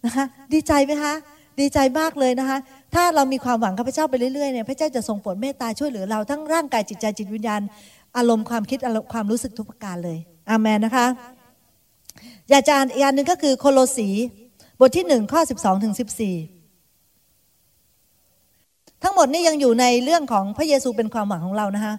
นะคะดีใจไหมคะดีใจมากเลยนะคะถ้าเรามีความหวังกับพระเจ้าไปเรื่อยๆเนี่ยพระเจ้าจะทรงโปรดเมตตาช่วยเหลือเราทั้งร่างกายจิตใจจิตวิญญาณ อารมณ์ความคิดอารมณ์ความรู้สึกทุกประการเลยอาเมนนะคะ อยาจานอีกอันหนึ่งก็คือโคโลสีบทที่หนึ่งข้อสิบสองถึงสิบสี่ทั้งหมดนี้ยังอยู่ในเรื่องของพระเยซูเป็นความหวังของเรานะคะ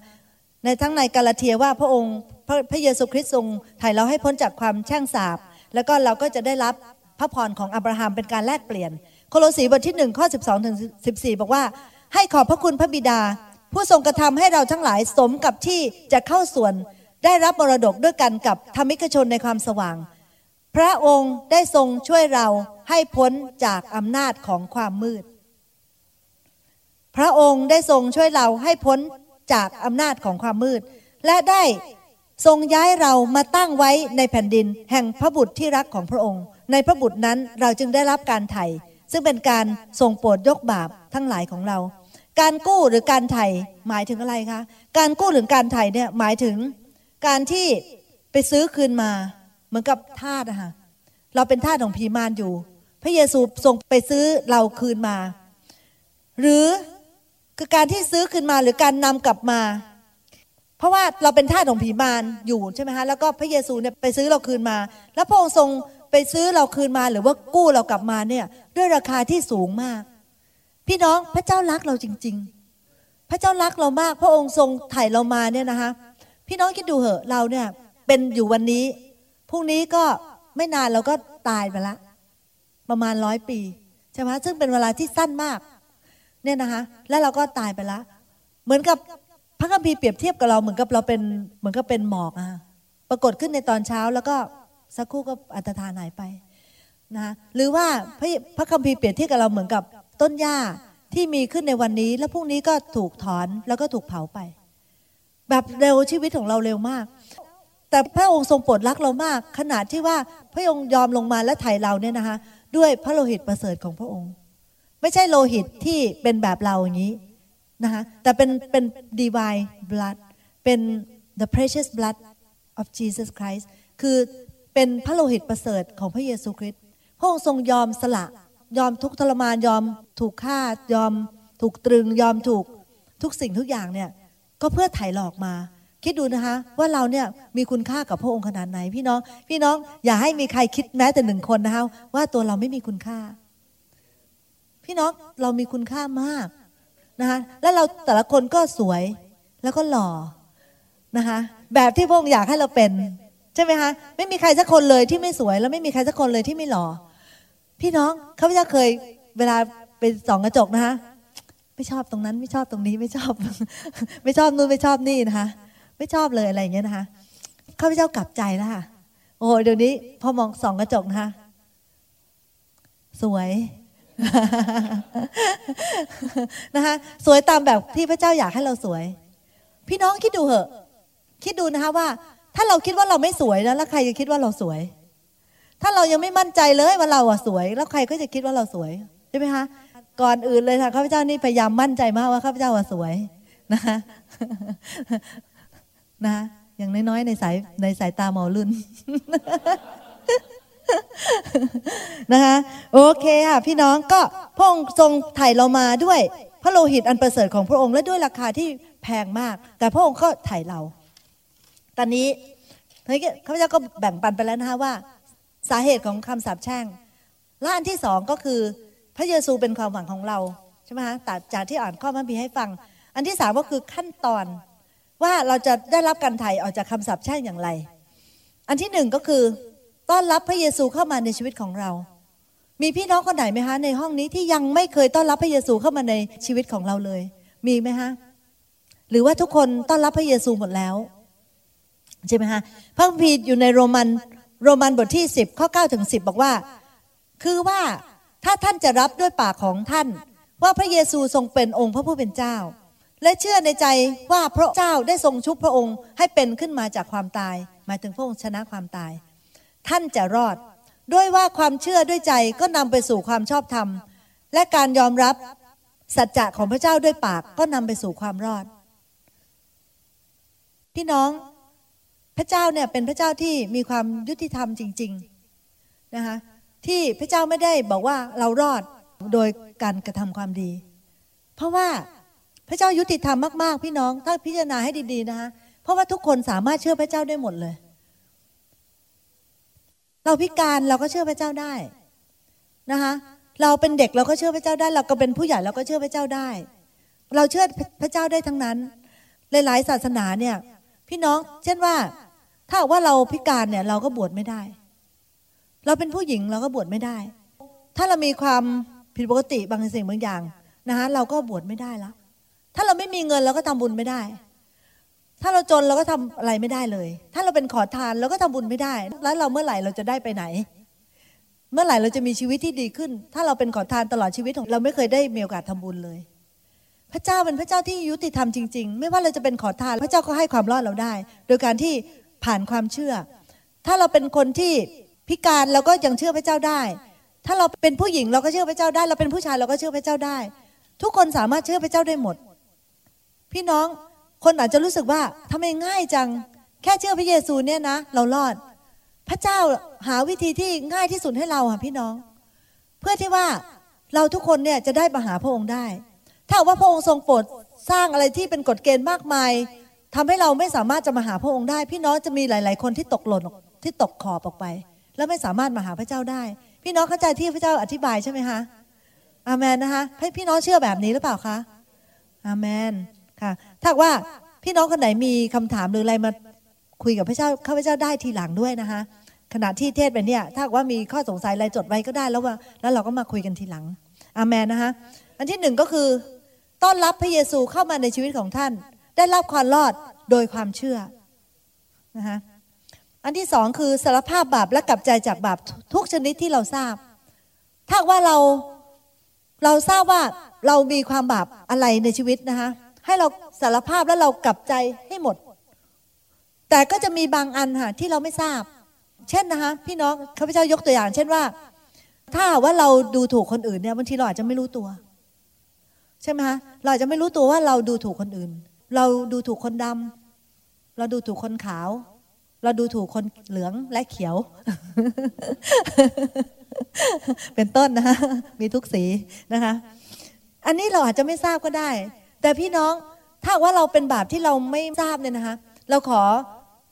ในทั้งในกาลาเทียว่าพระองค์พระพระเยซูคริสต์ทรงไถ่เราให้พ้นจากความแช่งสาบ แล้วก็เราก็จะได้รับพระพรของอับราฮัมเป็นการแลกเปลี่ยน โคโลสีบทที่หนึ่งข้อสิบสองถึงสิบสี่บอกว่า ให้ขอบพระคุณพระบิดา ผู้ทรงกระทำให้เราทั้งหลายสมกับที่จะเข้าส่วน ได้รับมรดกด้วยกันกับธรรมิกชนในความสว่าง พระองค์ได้ทรงช่วยเราให้พ้นจากอำนาจของความมืด พระองค์ได้ทรงช่วยเราให้พ้นจากอำนาจของความมืด และได้ทรงย้ายเรามาตั้งไว้ในแผ่นดิน แห่งพระบุตรที่รักของพระองค์ ในพระบุตรนั้นเราจึงได้รับการไถ่ซึ่งเป็นการทรงโปรดยกบาปทั้งหลายของเรา การกู้หรือการไถ่หมายถึงอะไรคะ การกู้หรือการไถ่เนี่ยหมายถึง การที่ไปซื้อคืนมาเหมือนกับทาสอะคะเราเป็นทาสของผีมารอยู่ พระเยซูทรงไปซื้อเราคืนมา หรือคือการที่ซื้อคืนมาหรือการนำกลับมา เพราะว่าเราเป็นทาสของผีมารอยู่ใช่ไหมคะแล้วก็พระเยซูเนี่ยไปซื้อเราคืนมา แล้วพระองค์ทรงไปซื้อเราคืนมาหรือว่ากู้เรากลับมาเนี่ย ด้วยราคาที่สูงมาก พี่น้องพระเจ้ารักเราจริง ๆ พระเจ้ารักเรามาก พระองค์ทรงไถ่เรามาเนี่ยนะคะ พี่น้องคิดดูเหอะเราเนี่ย เป็นอยู่วันนี้พรุ่งนี้ก็ไม่นานเราก็ตายไปละ ประมาณร้อยปีใช่ไหมซึ่งเป็นเวลาที่สั้นมาก เนี่ยนะคะ แล้วเราก็ตายไปละ เหมือนกับพระคัมภีร์เปรียบเทียบกับเราเหมือนกับเราเป็นเหมือนกับเป็นหมอกอะปรากฏขึ้นในตอนเช้าแล้วก็สักครู่ก็อัตธานหายไปนะหรือว่าพระพระคัมภีร์เปรียบเทียบกับเราเหมือนกับต้นหญ้าที่มีขึ้นในวันนี้ แล้วพรุ่งนี้ก็ถูกถอนแล้วก็ถูกเผาไป แบบเร็วชีวิตของเราเร็วมาก แต่พระองค์ทรงโปรดรักเรามาก ขนาดที่ว่าพระองค์ยอมลงมาและไถ่เราเนี่ยนะคะ ด้วยพระโลหิตประเสริฐของพระองค์ ไม่ใช่โลหิตที่เป็นแบบเราอย่างนี้นะคะแต่เป็นเป็น divine blood เป็น the precious blood of Jesus Christ คือเป็นพระโลหิตประเสริฐของพระเยซูคริสต์พระองค์ทรงยอมสละ ยอมทุกทรมานยอมถูกฆ่ายอมถูกตรึงยอมถูกทุกสิ่งทุกอย่างเนี่ย ก็เพื่อไถ่หลอกมา คิดดูนะคะ ว่าเราเนี่ยมีคุณค่ากับพระองค์ขนาดไหน พี่น้อง พี่น้องอย่าให้มีใครคิดแม้แต่หนึ่งคนนะคะว่าตัวเราไม่มีคุณค่า พี่น้องเรามีคุณค่ามากนะคะแล้วเราแต่ละคนก็สวยแล้วก็หล่อนะคะแบบที่พระองค์อยากให้เราเป็นใช่ไหมคะไม่มีใครสักคนเลยที่ไม่สวย แล้วไม่มีใครสักคนเลยที่ไม่หล่อพี่น้องเขาจ้เคยเวลาไปส่องกระจกนะคะ ไม่ชอบตรงนั้นไม่ชอบตรงนี้ไม่ชอบ ไม่ชอบนู่นไม่ชอบนี่นะคะ ไม่ชอบเลยอะไรอย่างเงี้ยนะคะข้าพเจ้ากลับใจแล้วค่ะ โอ้เดี๋ยวนี้พอมองส่องกระจกนะคะสวยนะคะสวยตามแบบที่พระเจ้าอยากให้เราสวย พี่น้องคิดดูเหอะ คิดดูนะคะว่า ถ้าเราคิดว่าเราไม่สวยนะแล้วใครจะคิดว่าเราสวย ถ้าเรายังไม่มั่นใจเลยว่าเราอะสวย แล้วใครก็จะคิดว่าเราสวยใช่ไหมคะ ก่อนอื่นเลยค่ะข้าพเจ้านี่พยายามมั่นใจมากว่าข้าพเจ้าสวยนะคะนะอย่างน้อยๆในสายในสายตาหมอรุ่นนะคะโอเคค่ะพี่น้องก็พระองค์ทรงไถ่เรามาด้วย พระโลหิตอันประเสริฐของพระองค์และด้วยราคาที่แพงมาก แต่พระองค์ก็ไถ่เรา ตอนนี้ข้าพเจ้าก็แบ่งปันไปแล้วนะคะว่า สาเหตุของคำสาปแช่งและอันที่สองก็คือ พระเยซูเป็นความหวังของเราใช่ไหมคะแต่จากที่อ่านข้อพระบีให้ฟัง อันที่สามก็คือขั้นตอนว่าเราจะได้รับการไถ่ออกจากคำสาปแช่งอย่างไร อันที่หนึ่งก็คือ ต้อนรับพระเยซูเข้ามาในชีวิตของเรา มีพี่น้องคนไหนไหมคะในห้องนี้ที่ยังไม่เคยต้อนรับพระเยซูเข้ามาในชีวิตของเราเลย มีไหมคะหรือว่าทุกคนต้อนรับพระเยซูหมดแล้วใช่ไหมคะพระคัมภีร์อยู่ในโรมันโรมันบทที่ 10 ข้อ9ถึง10 บอกว่า คือว่า ถ้าท่านจะรับด้วยปากของท่าน ว่าพระเยซูทรงเป็นองค์พระผู้เป็นเจ้า และเชื่อในใจว่าพระเจ้าได้ทรงชุบพระองค์ให้เป็นขึ้นมาจากความตาย หมายถึงพระองค์ชนะความตาย ท่านจะรอด ด้วยว่าความเชื่อด้วยใจก็นำไปสู่ความชอบธรรม และการยอมรับสัจจะของพระเจ้าด้วยปากก็นำไปสู่ความรอด พี่น้องพระเจ้าเนี่ยเป็นพระเจ้าที่มีความยุติธรรมจริง ๆ นะคะ ที่พระเจ้าไม่ได้บอกว่าเรารอดโดยการกระทำความดี เพราะว่าพระเจ้ายุติธรรมมากๆ พี่น้องถ้าพิจารณาให้ดีๆนะคะเพราะว่าทุกคนสามารถเชื่อพระเจ้าได้หมดเลย เราพิการเราก็เชื่อพระเจ้าได้นะคะเราเป็นเด็กเราก็เชื่อพระเจ้าได้ เราก็เป็นผู้ใหญ่เราก็เชื่อพระเจ้าได้ เราเชื่อพระเจ้าได้ทั้งนั้น หลายๆศาสนาเนี่ย พี่น้อง เช่นว่า ถ้าว่าเราพิการเนี่ย เราก็บวชไม่ได้ เราเป็นผู้หญิงเราก็บวชไม่ได้ ถ้าเรามีความผิดปกติบางสิ่งบางอย่างนะคะเราก็บวชไม่ได้แล้วถ้าเราไม่มีเงินเราก็ทำบุญไม่ได้ ถ้าเราจนเราก็ทำอะไรไม่ได้เลย ถ้าเราเป็นขอทานเราก็ทำบุญไม่ได้ แล้วเราเมื่อไหร่เราจะได้ไปไหน เมื่อไหร่เราจะมีชีวิตที่ดีขึ้น ถ้าเราเป็นขอทานตลอดชีวิตของเราไม่เคยได้มีโอกาสทำบุญเลย พระเจ้าเป็นพระเจ้าที่ยุติธรรมจริง ๆ ไม่ว่าเราจะเป็นขอทานพระเจ้าก็ให้ความรอดเราได้ โดยการที่ผ่านความเชื่อ ถ้าเราเป็นคนที่ พิการเราก็ยังเชื่อพระเจ้าได้ ถ้าเราเป็นผู้หญิงเราก็เชื่อพระเจ้าได้ เราเป็นผู้ชายเราก็เชื่อพระเจ้าได้ ทุกคนสามารถเชื่อพระเจ้าได้หมด พี่น้องคนอาจจะรู้สึกว่าทำไมง่ายจัง แค่เชื่อพระเยซูเนี่ยนะ เรารอด พระเจ้าหาวิธีที่ง่ายที่สุดให้เราค่ะพี่น้อง เพื่อที่ว่าเราทุกคนเนี่ยจะได้มาหาพระองค์ได้ ถ้าว่าพระองค์ทรงโปรดสร้างอะไรที่เป็นกฎเกณฑ์มากมายทำให้เราไม่สามารถจะมาหาพระองค์ได้ พี่น้องจะมีหลาย ๆ คนที่ตกหล่นที่ตกขอบออกไป แล้วไม่สามารถมาหาพระเจ้าได้ พี่น้องเข้าใจที่พระเจ้าอธิบายใช่ไหมคะอาเมนนะคะให้พี่น้องเชื่อแบบนี้หรือเปล่าคะอาเมนค่ะ ถ้าว่าพี่น้องคนไหนมีคำถามหรืออะไรมาคุยกับพระเจ้าข้าพเจ้าได้ทีหลังด้วยนะคะขณะที่เทศไปเนี่ย ถ้าว่ามีข้อสงสัยอะไรจดไว้ก็ได้แล้วว่า แล้วเราก็มาคุยกันทีหลังอาเมนนะคะอันที่หนึ่งก็คือต้อนรับพระเยซูเข้ามาในชีวิตของท่าน ได้รับความรอดโดยความเชื่อนะคะ อันที่สองคือสารภาพบาปและกลับใจจากบาปทุกชนิดที่เราทราบ ถ้าว่าเราเราทราบว่าเรามีความบาปอะไรในชีวิตนะคะให้เราสารภาพแล้วเรากลับใจให้หมด แต่ก็จะมีบางอันค่ะที่เราไม่ทราบ เช่นนะคะพี่น้องข้าพเจ้ายกตัวอย่าง เช่นว่า ถ้าว่าเราดูถูกคนอื่นเนี่ยบางทีเราอาจจะไม่รู้ตัว ใช่ไหมคะเราอาจจะไม่รู้ตัวว่าเราดูถูกคนอื่น เราดูถูกคนดำเราดูถูกคนขาว เราดูถูกคนเหลืองและเขียว เป็นต้นนะคะมีทุกสีนะคะ อันนี้เราอาจจะไม่ทราบก็ได้ แต่พี่น้องถ้าว่าเราเป็นบาปที่เราไม่ทราบเนี่ยนะคะ เราขอ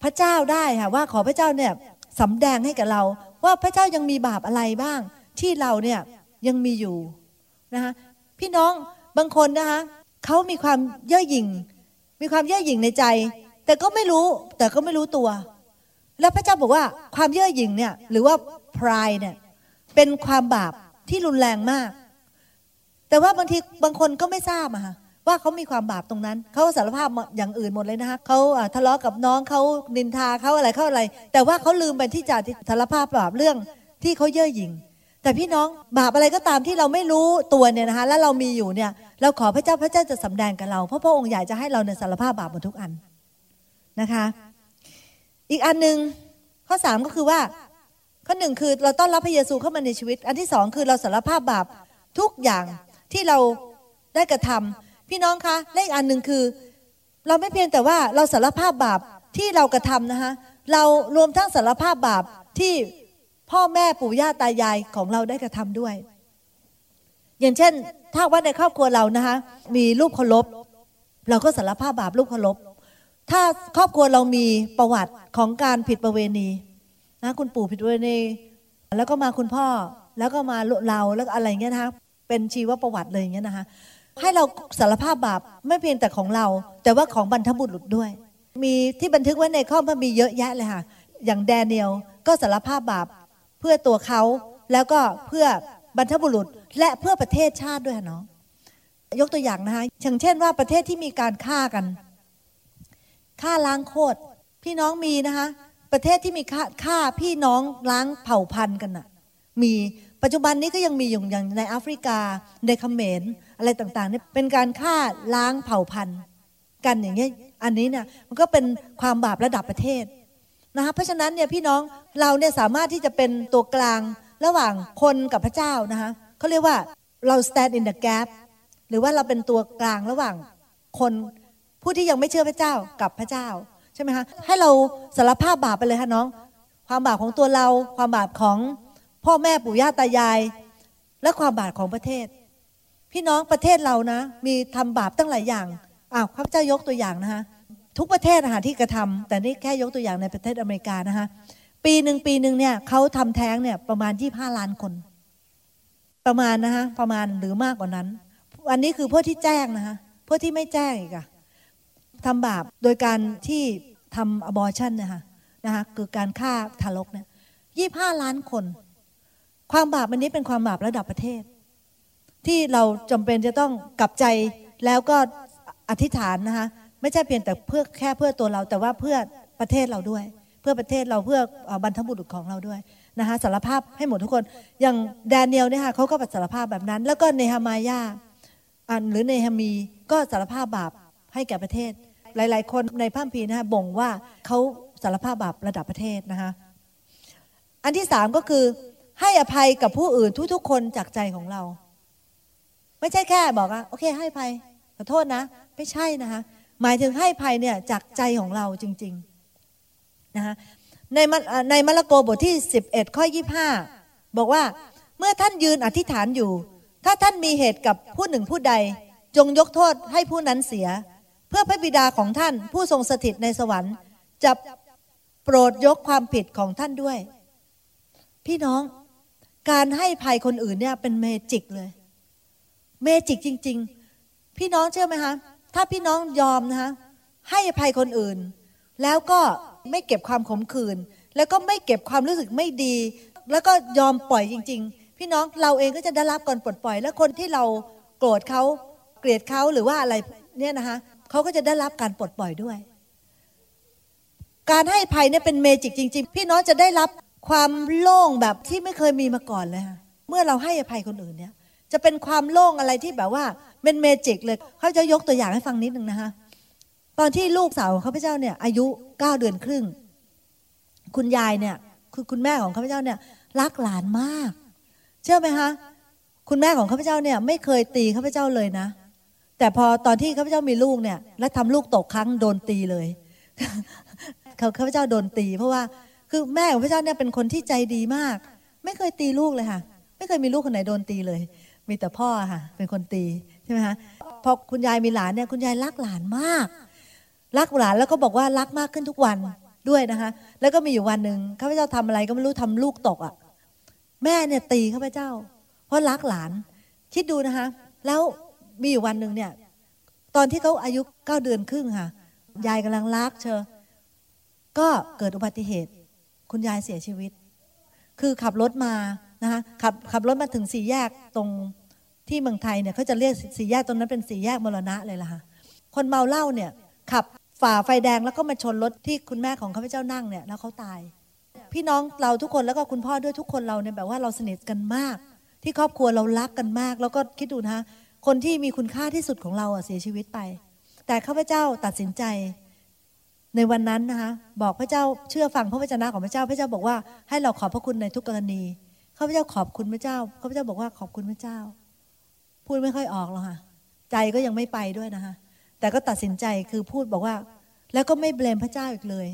พระเจ้าได้ค่ะว่าขอพระเจ้าเนี่ยสำแดงให้กับเรา ว่าพระเจ้ายังมีบาปอะไรบ้าง ที่เราเนี่ยยังมีอยู่นะคะพี่น้องบางคนนะคะเขามีความเย่อหยิ่ง มีความเย่อหยิ่งในใจ แต่ก็ไม่รู้แต่ก็ไม่รู้ตัว แล้วพระเจ้าบอกว่าความเย่อหยิ่งเนี่ยหรือว่าพรายเนี่ยเป็นความบาปที่รุนแรงมาก แต่ว่าบางทีบางคนก็ไม่ทราบอะค่ะว่าเขามีความบาปตรงนั้น เขาสารภาพอย่างอื่นหมดเลยนะคะเขาทะเลาะกับน้องเขานินทาเขาอะไรเขาอะไร แต่ว่าเขาลืมไปที่จะสารภาพบาปเรื่องที่เขาเย่อหยิ่งแต่พี่น้องบาปอะไรก็ตามที่เราไม่รู้ตัวเนี่ยนะคะแล้วเรามีอยู่เนี่ย เราขอพระเจ้าพระเจ้าจะสำแดงกับเราเพราะพระองค์อยากจะให้เราในสารภาพบาปหมดทุกอันนะคะ อีกอันหนึ่งข้อสามก็คือว่า ข้อหนึ่งคือเราต้อนรับพระเยซูเข้ามาในชีวิต อันที่สองคือเราสารภาพบาปทุกอย่างที่เราได้กระทำพี่น้องคะและอีกอันหนึ่งคือ เราไม่เพียงแต่ว่าเราสารภาพบาปที่เรากระทำนะคะเรารวมทั้งสารภาพบาปที่พ่อแม่ปู่ย่าตายายของเราได้กระทำด้วย อย่างเช่น ถ้าว่าในครอบครัวเรานะคะมีลูกเคารพเราก็สารภาพบาปลูกเคารพ ถ้าครอบครัวเรามีประวัติของการผิดประเวณีนะคุณปู่ผิดประเวณี แล้วก็มาคุณพ่อแล้วก็มาเราแล้วอะไรเงี้ยนะคะเป็นชีวประวัติเลยอย่างเงี้ยนะคะให้เราสารภาพบาปไม่เพียงแต่ของเรา แต่ว่าของบรรทบุรุษด้วย มีที่บันทึกไว้ในข้อพระมีเยอะแยะเลยค่ะ อย่างแดเนียลก็สารภาพบาปเพื่อตัวเขาแล้วก็เพื่อบรรทบุรุษและเพื่อประเทศชาติด้วยเนาะยกตัวอย่างนะคะอย่างเช่นว่าประเทศที่มีการฆ่ากัน ฆ่าล้างโคตรพี่น้องมีนะคะ ประเทศที่มีฆ่าฆ่าพี่น้องล้างเผ่าพันธุ์กันน่ะ มีปัจจุบันนี้ก็ยังมีอยู่อย่างในแอฟริกาในเขมรอะไรต่างๆเนี่ยเป็นการฆ่าล้างเผ่าพันธุ์กันอย่างเงี้ยอันนี้เนี่ยมันก็เป็นความบาประดับประเทศนะคะเพราะฉะนั้นเนี่ยพี่น้องเราเนี่ยสามารถที่จะเป็นตัวกลางระหว่างคนกับพระเจ้านะคะเขาเรียกว่าเรา stand in the gap หรือว่าเราเป็นตัวกลางระหว่างคน ผู้ที่ยังไม่เชื่อพระเจ้ากับพระเจ้าใช่ไหมคะให้เราสารภาพบาปไปเลยค่ะน้อง ความบาปของตัวเราความบาปของพ่อแม่ปู่ย่าตายาย และความบาปของประเทศ พี่น้องประเทศเรานะ มีทำบาปตั้งหลายอย่างอ้าวข้าพเจ้ายกตัวอย่างนะคะทุกประเทศนะคะที่กระทำแต่นี่แค่ยกตัวอย่างในประเทศอเมริกานะคะปีหนึ่งปีหนึ่งเนี่ยเขาทำแท้งเนี่ยประมาณยี่ห้าล้านคน ประมาณนะคะประมาณหรือมากกว่านั้น อันนี้คือพวกที่แจ้งนะคะพวกที่ไม่แจ้งอีกอะ ทำบาปโดยการที่ทำ abortion นะคะนะคะคือการฆ่าทารกเนี่ยยี่ห้าล้านคน ความบาปอันนี้เป็นความบาประดับประเทศ ที่เราจำเป็นจะต้องกลับใจแล้วก็อธิษฐานนะคะไม่ใช่เพียงแต่เพื่อแค่เพื่อตัวเรา แต่ว่าเพื่อประเทศเราด้วย เพื่อประเทศเราเพื่อบรรทบุรุษของเราด้วยนะคะสารภาพให้หมดทุกคน อย่างแดเนียลเนี่ยค่ะเขาก็สารภาพแบบนั้น แล้วก็เนฮามายาอันหรือเนฮามีก็สารภาพบาป ให้แก่ประเทศ หลาย ๆ คนในพระคัมภีนะคะบ่งว่าเขาสารภาพบาประดับประเทศนะคะอันที่สามก็คือให้อภัยกับผู้อื่นทุก ๆ คนจากใจของเรา ไม่ใช่แค่บอกว่าโอเค ให้อภัยขอโทษนะ ไม่ใช่นะคะหมายถึงให้ภัยเนี่ยจากใจของเราจริง ๆนะคะในในมาระโกบทที่ 11 ข้อ 25 บอกว่าเมื่อท่านยืนอธิษฐานอยู่ ถ้าท่านมีเหตุกับผู้หนึ่งผู้ใด จงยกโทษให้ผู้นั้นเสีย เพื่อพระบิดาของท่านผู้ทรงสถิตในสวรรค์ จะโปรดยกความผิดของท่านด้วย พี่น้องการให้ภัยคนอื่นเนี่ยเป็น magic เลย magic จริง ๆ พี่น้องเชื่อไหมคะถ้าพี่น้องยอมนะคะให้อภัยคนอื่น แล้วก็ไม่เก็บความขมขื่นแล้วก็ไม่เก็บความรู้สึกไม่ดี แล้วก็ยอมปล่อยจริง ๆ พี่น้องเราเองก็จะได้รับการปลดปล่อย และคนที่เราโกรธเขาเกลียดเขาหรือว่าอะไรเนี่ยนะคะ เขาก็จะได้รับการปลดปล่อยด้วย การให้ภัยเนี่ยเป็นเมจิกจริง ๆ พี่น้องจะได้รับความโล่งแบบที่ไม่เคยมีมาก่อนเลยค่ะเมื่อเราให้อภัยคนอื่นเนี่ย จะเป็นความโล่งอะไรที่แบบว่าเป็นเมจิกเลยเขาจะยกตัวอย่างให้ฟังนิดนึงนะคะตอนที่ลูกสาวของข้าพเจ้าเนี่ย อายุเก้าเดือนครึ่ง คุณยายเนี่ยคือคุณแม่ของข้าพเจ้าเนี่ย รักหลานมาก เชื่อไหมคะคุณแม่ของข้าพเจ้าเนี่ย ไม่เคยตีข้าพเจ้าเลยนะ แต่พอตอนที่ข้าพเจ้ามีลูกเนี่ย แล้วทำลูกตกครั้งโดนตีเลยเขาข้าพเจ้าโดนตี เพราะว่าคือแม่ของพระเจ้าเนี่ยเป็นคนที่ใจดีมาก ไม่เคยตีลูกเลยค่ะ ไม่เคยมีลูกคนไหนโดนตีเลย มีแต่พ่อค่ะ เป็นคนตีใช่ไหมคะพอคุณยายมีหลานเนี่ยคุณยายรักหลานมาก รักหลานแล้วก็บอกว่ารักมากขึ้นทุกวันด้วยนะคะ แล้วก็มีอยู่วันหนึ่งข้าพเจ้าทำอะไรก็ไม่รู้ทำลูกตกอะแม่เนี่ยตีข้าพเจ้า เพราะรักหลานคิดดูนะคะ แล้ว มีอยู่วันหนึ่งเนี่ย ตอนที่เขาอายุเก้าเดือนครึ่งค่ะ ยายกำลังรักเชอก็เกิดอุบัติเหตุ คุณยายเสียชีวิต คือขับรถมานะคะขับขับรถมาถึงสี่แยกตรงที่เมืองไทยเนี่ยเขาจะเรียกสี่แยกตรงนั้นเป็นสี่แยกมรณะเลยล่ะค่ะคนเมาเหล้าเนี่ย ขับฝ่าไฟแดงแล้วก็มาชนรถที่คุณแม่ของข้าพเจ้านั่งเนี่ยแล้วเขาตาย พี่น้องเราทุกคนแล้วก็คุณพ่อด้วยทุกคนเราเนี่ยแบบว่าเราสนิทกันมาก ที่ครอบครัวเรารักกันมาก แล้วก็คิดดูนะ คนที่มีคุณค่าที่สุดของเราอะเสียชีวิตไป แต่ข้าพเจ้าตัดสินใจในวันนั้นนะคะบอกพระเจ้าเชื่อฟังพระวจนะของพระเจ้า พระเจ้าบอกว่าให้เราขอบพระคุณในทุกกรณีข้าพเจ้าขอบคุณพระเจ้าข้าพเจ้าบอกว่าขอบคุณพระเจ้า พูดไม่ค่อยออกหรอกค่ะใจก็ยังไม่ไปด้วยนะคะแต่ก็ตัดสินใจคือพูดบอกว่า แล้วก็ไม่เบลมพระเจ้าอีกเลย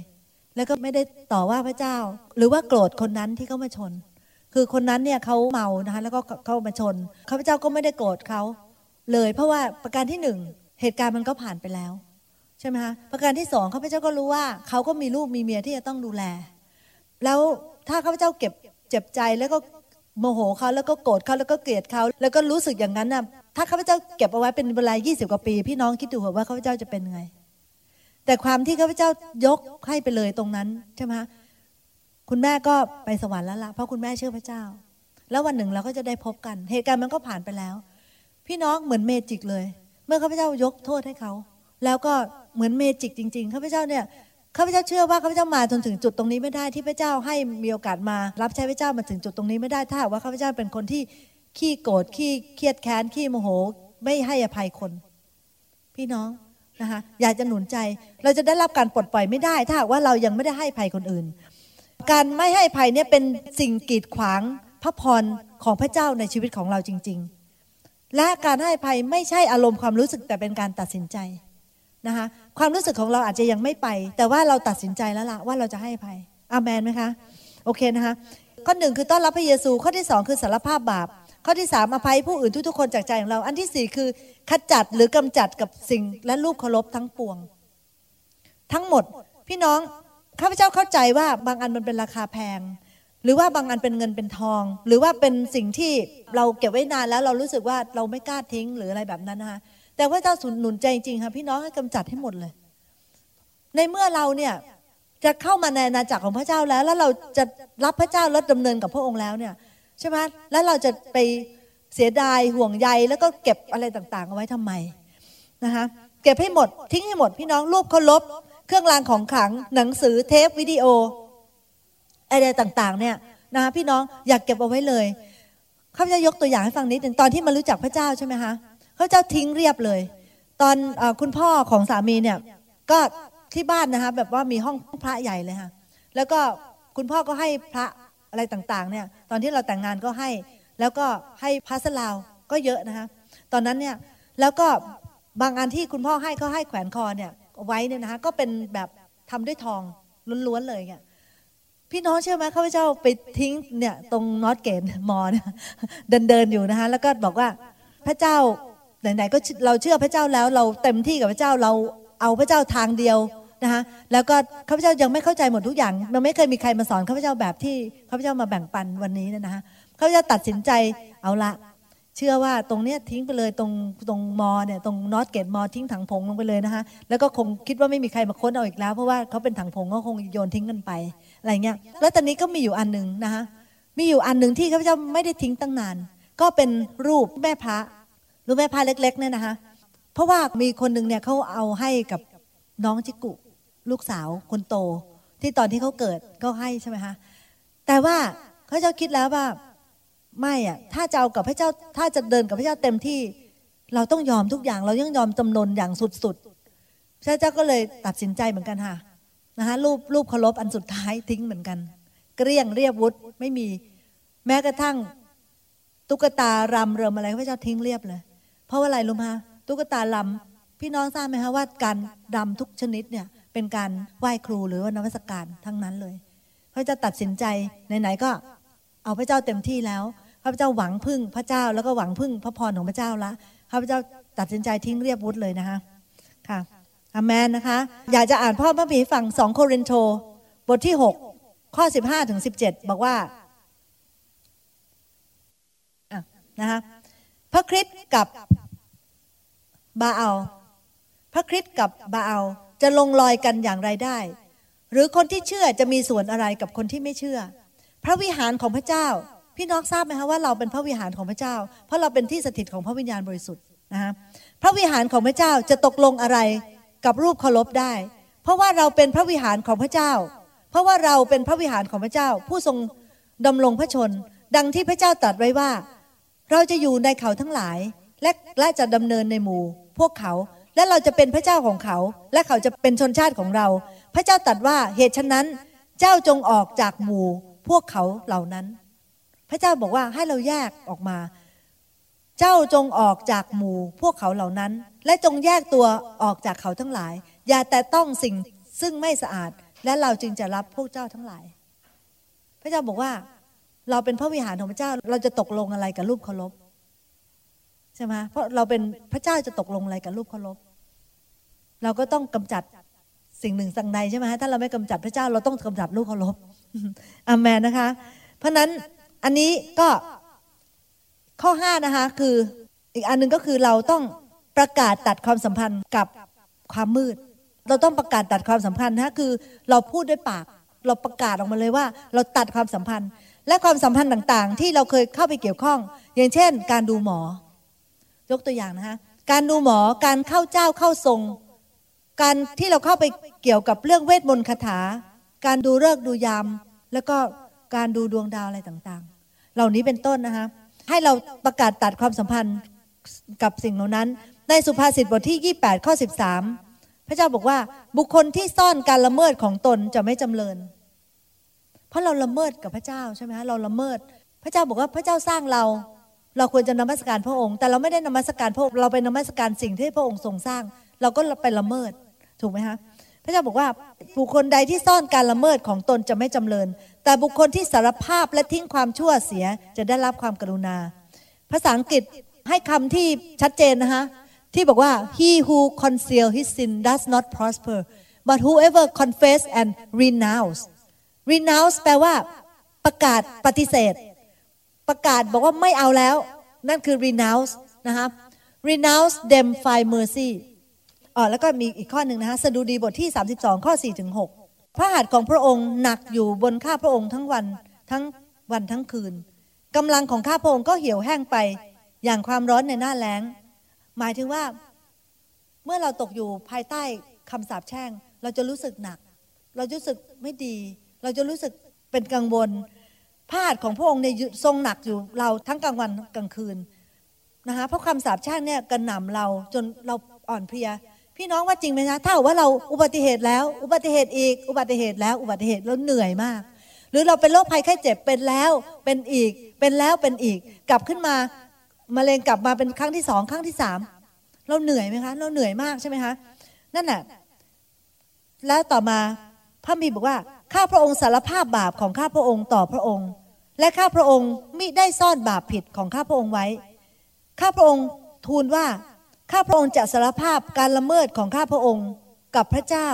แล้วก็ไม่ได้ต่อว่าพระเจ้า หรือว่าโกรธคนนั้นที่เขามาชน คือคนนั้นเนี่ยเขาเมานะคะแล้วก็เข้ามาชนข้าพเจ้าก็ไม่ได้โกรธเขา เลย เพราะว่าประการที่หนึ่งเหตุการณ์มันก็ผ่านไปแล้วใช่ไหมคะประการที่สองข้าพเจ้าก็รู้ว่าเขาก็มีลูกมีเมียที่จะต้องดูแล แล้วถ้าข้าพเจ้าเก็บเจ็บใจแล้วก็โมโหเขาแล้วก็โกรธเขาแล้วก็เกลียดเขาแล้วก็รู้สึกอย่างนั้นน่ะถ้าข้าพเจ้าเก็บเอาไว้เป็นเวลา 20 กว่าปี พี่น้องคิดดูว่าข้าพเจ้าจะเป็นไง แต่ความที่ข้าพเจ้ายกให้ไปเลยตรงนั้นใช่ไหมคุณแม่ก็ไปสวรรค์แล้วละเพราะคุณแม่เชื่อพระเจ้า แล้ววันหนึ่งเราก็จะได้พบกัน เหตุการณ์มันก็ผ่านไปแล้ว พี่น้องเหมือน magic เลย เมื่อข้าพเจ้ายกโทษให้เขา แล้วก็เหมือน magic จริง ๆ ข้าพเจ้าเนี่ยข้าพเจ้าเชื่อว่าข้าพเจ้ามาจนถึงจุดตรงนี้ไม่ได้ที่พระเจ้าให้มีโอกาสมา รับใช้พระเจ้ามาถึงจุดตรงนี้ไม่ได้ถ้าว่าข้าพเจ้าเป็นคนที่ขี้โกรธขี้เครียดแค้นขี้โมโห ไม่ให้อภัยคน พี่น้องนะคะอยากจะหนุนใจเราจะได้รับการปลดปล่อยไม่ได้ ถ้าว่าเรายังไม่ได้ให้ภัยคนอื่น การไม่ให้ภัยเนี่ยเป็นสิ่งกีดขวางพระพรของพระเจ้าในชีวิตของเราจริง ๆ และการให้ภัยไม่ใช่อารมณ์ความรู้สึกแต่เป็นการตัดสินใจนะคะความรู้สึกของเราอาจจะยังไม่ไป แต่ว่าเราตัดสินใจแล้วละว่าเราจะให้ภัยอาเมนไหมคะโอเคนะคะข้อหนึ่งคือต้อนรับพระเยซูข้อที่สองคือสารภาพบาป ข้อที่สามอภัยผู้อื่นทุกๆคนจากใจของเรา อันที่สี่คือขจัดหรือกำจัดกับสิ่งและรูปเคารพทั้งปวง ทั้งหมด พี่น้องข้าพเจ้าเข้าใจว่าบางอันมันเป็นราคาแพง หรือว่าบางอันเป็นเงินเป็นทอง หรือว่าเป็นสิ่งที่เราเก็บไว้นานแล้วเรารู้สึกว่าเราไม่กล้าทิ้งหรืออะไรแบบนั้นนะคะแต่พระเจ้าสุนหนุนใจจริงค่ะพี่น้องให้กำจัดให้หมดเลย ในเมื่อเราเนี่ยจะเข้ามาในอาณาจักรของพระเจ้าแล้ว แล้วเราจะรับพระเจ้าและดำเนินกับพระองค์แล้วเนี่ยใช่ไหมแล้วเราจะไปเสียดายห่วงใยแล้วก็เก็บอะไรต่างๆเอาไว้ทำไมนะคะเก็บให้หมดทิ้งให้หมดพี่น้องรูปเคารพเครื่องรางของขลังหนังสือเทปวิดีโอ อะไรต่างๆ เนี่ยนะคะพี่น้องอยากเก็บเอาไว้เลยข้าพเจ้ายกตัวอย่างให้ฟังนิดหนึ่งตอนที่มารู้จักพระเจ้าใช่ไหมคะเขาเจ้าทิ้งเรียบเลย ตอนอคุณพ่อของสามีเนี่ยก็ที่บ้านนะคะแบบว่ามีห้องพระใหญ่เลยค่ะแล้วก็คุณพ่อก็ให้พระอะไรต่างๆเนี่ยตอนที่เราแต่งงานก็ให้ แล้วก็ให้พระสลาวก็เยอะนะคะตอนนั้นเนี่ยแล้วก็บางอันที่คุณพ่อให้เขาให้แขวนคอเนี่ยไว้เนี่ยนะคะก็เป็นแบบทำด้วยทองล้วนๆเลยเนี่ย พี่น้องเชื่อไหมข้าพเจ้าไปทิ้งเนี่ยตรงนอตเกตมอเนี่ยเดินเดินอยู่นะคะแล้วก็บอกว่าพระเจ้าไหนๆก็เราเชื่อพระเจ้าแล้ว เราเต็มที่กับพระเจ้าเราเอาพระเจ้าทางเดียวนะคะแล้วก็ข้าพเจ้ายังไม่เข้าใจหมดทุกอย่าง มันไม่เคยมีใครมาสอนข้าพเจ้าแบบที่ข้าพเจ้ามาแบ่งปันวันนี้นะคะข้าพเจ้าตัดสินใจเอาละ เชื่อว่าตรงเนี้ยทิ้งไปเลยตรงตรงมอเนี่ยตรงนอตเกตมอทิ้งถังผงลงไปเลยนะคะแล้วก็คงคิดว่าไม่มีใครมาค้นเอาอีกแล้ว เพราะว่าเขาเป็นถังผงก็คงโยนทิ้งกันไปอะไรเงี้ยแล้วตอนนี้ก็มีอยู่อันหนึ่งนะคะมีอยู่อันหนึ่งที่ข้าพเจ้าไม่ได้ทิ้งตั้งนาน ก็เป็นรูปแม่พระรู้ไหมพาเล็ก ๆเนี่ยนะคะเพราะว่ามีคนหนึ่งเนี่ยเขาเอาให้กับน้องจิกุ ลูกสาวคนโต ที่ตอนที่เขาเกิดก็ให้ใช่ไหมคะแต่ว่าเขาเจ้าคิดแล้วว่า ไม่อะถ้าจะเอากับพระเจ้าถ้าจะเดินกับพระเจ้าเต็มที่ เราต้องยอมทุกอย่าง เรายังยอมจำนนอย่างสุดๆพระเจ้าก็เลยตัดสินใจเหมือนกันค่ะนะคะรูปรูปเคารพอันสุดท้ายทิ้งเหมือนกัน เกลี้ยงเรียบวุฒไม่มีแม้กระทั่ง ตุ๊กตารำเริมอะไรพระเจ้าทิ้งเรียบเลย เพราะว่าอะไรรู้ไหมตุ๊กตาลำพี่น้องทราบไหมคะว่าการดำทุกชนิดเนี่ยเป็นการไหว้ครูหรือว่านวัตการทั้งนั้นเลยพระเจ้าตัดสินใจไหนๆก็เอาพระเจ้าเต็มที่แล้ว พระเจ้าหวังพึ่งพระเจ้าแล้วก็หวังพึ่งพระพรของพระเจ้าละพระเจ้าตัดสินใจทิ้งเรียบวุฒเลยนะคะค่ะอามนนะคะ อยากจะอ่านพ่อพระบีฝั่งสองโครินโตบทที่ 6 ข้อ 15ถึง17 บอกว่าะนะคะพระคริสต์กับบาอัลพระคริสต์กับบาอัลจะลงรอยกันอย่างไรได้ หรือคนที่เชื่อจะมีส่วนอะไรกับคนที่ไม่เชื่อ พระวิหารของพระเจ้า พี่น้องทราบไหมคะว่าเราเป็นพระวิหารของพระเจ้า เพราะเราเป็นที่สถิตของพระวิญญาณบริสุทธิ์นะคะพระวิหารของพระเจ้าจะตกลงอะไรกับรูปเคารพได้ เพราะว่าเราเป็นพระวิหารของพระเจ้า เพราะว่าเราเป็นพระวิหารของพระเจ้า ผู้ทรงดำรงพระชน ดังที่พระเจ้าตรัสไว้ว่า เราจะอยู่ในเขาทั้งหลาย และและจะดำเนินในหมู่ พวกเขาและเราจะเป็นพระเจ้าของเขา และเขาจะเป็นชนชาติของเรา พระเจ้าตรัสว่าเหตุฉะนั้น เจ้าจงออกจากหมู่พวกเขาเหล่านั้น พระเจ้าบอกว่าให้เราแยกออกมา เจ้าจงออกจากหมู่พวกเขาเหล่านั้น และจงแยกตัวออกจากเขาทั้งหลาย อย่าแต่ต้องสิ่งซึ่งไม่สะอาด และเราจึงจะรับพวกเจ้าทั้งหลาย พระเจ้าบอกว่า เราเป็นพระวิหารของพระเจ้าเราจะตกลงอะไรกับรูปเคารพใช่ไหมเพราะเราเป็นพระเจ้าจะตกลงอะไรกับรูปเคารพเราก็ต้องกำจัดสิ่งหนึ่งสิ่งใดใช่ไหมถ้าเราไม่กำจัดพระเจ้าเราต้องกำจัดรูปเคารพอามนนะคะ เพราะนั้น อันนี้ก็ข้อห้านะคะคืออีกอันนึงก็คือเราต้องประกาศตัดความสัมพันธ์กับความมืด เราต้องประกาศตัดความสัมพันธ์นะคือเราพูดด้วยปาก เราประกาศออกมาเลยว่า เราตัดความสัมพันธ์ และความสัมพันธ์ต่างๆ ที่เราเคยเข้าไปเกี่ยวข้อง อย่างเช่น การดูหมอ ยกตัวอย่างนะคะการดูหมอการเข้าเจ้าเข้าทรง การที่เราเข้าไปเกี่ยวกับเรื่องเวทมนต์คาถา การดูเลิกดูยาม แล้วก็การดูดวงดาวอะไรต่างๆ เหล่านี้เป็นต้นนะคะให้เราประกาศตัดความสัมพันธ์กับสิ่งเหล่านั้น ในสุภาษิตบทที่ 28 ข้อ 13 พระเจ้าบอกว่าบุคคลที่ซ่อนการละเมิดของตนจะไม่จำเริญ เพราะเราละเมิดกับพระเจ้าใช่ไหมคะเราละเมิด พระเจ้าบอกว่าพระเจ้าสร้างเรา เราควรจะนมัสการพระองค์ แต่เราไม่ได้นมัสการพระองค์เราไปนมัสการสิ่งที่พระองค์ทรงสร้าง เราก็ไปละเมิดถูกไหมคะ พระเจ้าบอกว่าบุคคลใดที่ซ่อนการละเมิดของตนจะไม่จำเริญ แต่บุคคลที่สารภาพและทิ้งความชั่วเสียจะได้รับความกรุณา ภาษาอังกฤษให้คำที่ชัดเจนนะคะที่บอกว่า he who conceal his sin does not prosper but whoever confess and renounce renounce แปลว่า ประกาศปฏิเสธ ประกาศบอกว่าไม่เอาแล้ว นั่นคือ renounce นะคะ renounce them find mercy อ๋อแล้วก็มีอีกข้อหนึ่งนะคะสดุดีบทที่ 32 ข้อ4ถึง6พระหัตถ์ของพระองค์หนักอยู่บนข้าพระองค์ทั้งวันทั้งวันทั้งคืนกำลังของข้าพระองค์ก็เหี่ยวแห้งไปอย่างความร้อนในหน้าแล้ง หมายถึงว่า เมื่อเราตกอยู่ภายใต้คำสาปแช่ง เราจะรู้สึกหนัก เราจะรู้สึกไม่ดี เราจะรู้สึกเป็นกังวลพาดของพระองค์เนี่ยทรงหนักอยู่เราทั้งกลางวันกลางคืนนะคะเพราะคำสาปแช่งเนี่ยกระหน่ำเราจนเราอ่อนเพลีย พี่น้องว่าจริงไหมคะถ้าว่าเราอุบัติเหตุแล้ว อุบัติเหตุอีก อุบัติเหตุแล้ว อุบัติเหตุแล้วเหนื่อยมาก หรือเราเป็นโรคภัยไข้เจ็บเป็นแล้วเป็นอีก เป็นแล้วเป็นอีก กลับขึ้นมามะเร็งกลับมาเป็นครั้งที่สองครั้งที่สามเราเหนื่อยไหมคะ เราเหนื่อยมากใช่ไหมคะนั่นแหละแล้วต่อมาพระมีบอกว่าข้าพระองค์สารภาพบาปของข้าพระองค์ต่อพระองค์ และข้าพระองค์มิได้ซ่อนบาปผิดของข้าพระองค์ไว้ ข้าพระองค์ทูลว่า ข้าพระองค์จะสารภาพการละเมิดของข้าพระองค์กับพระเจ้า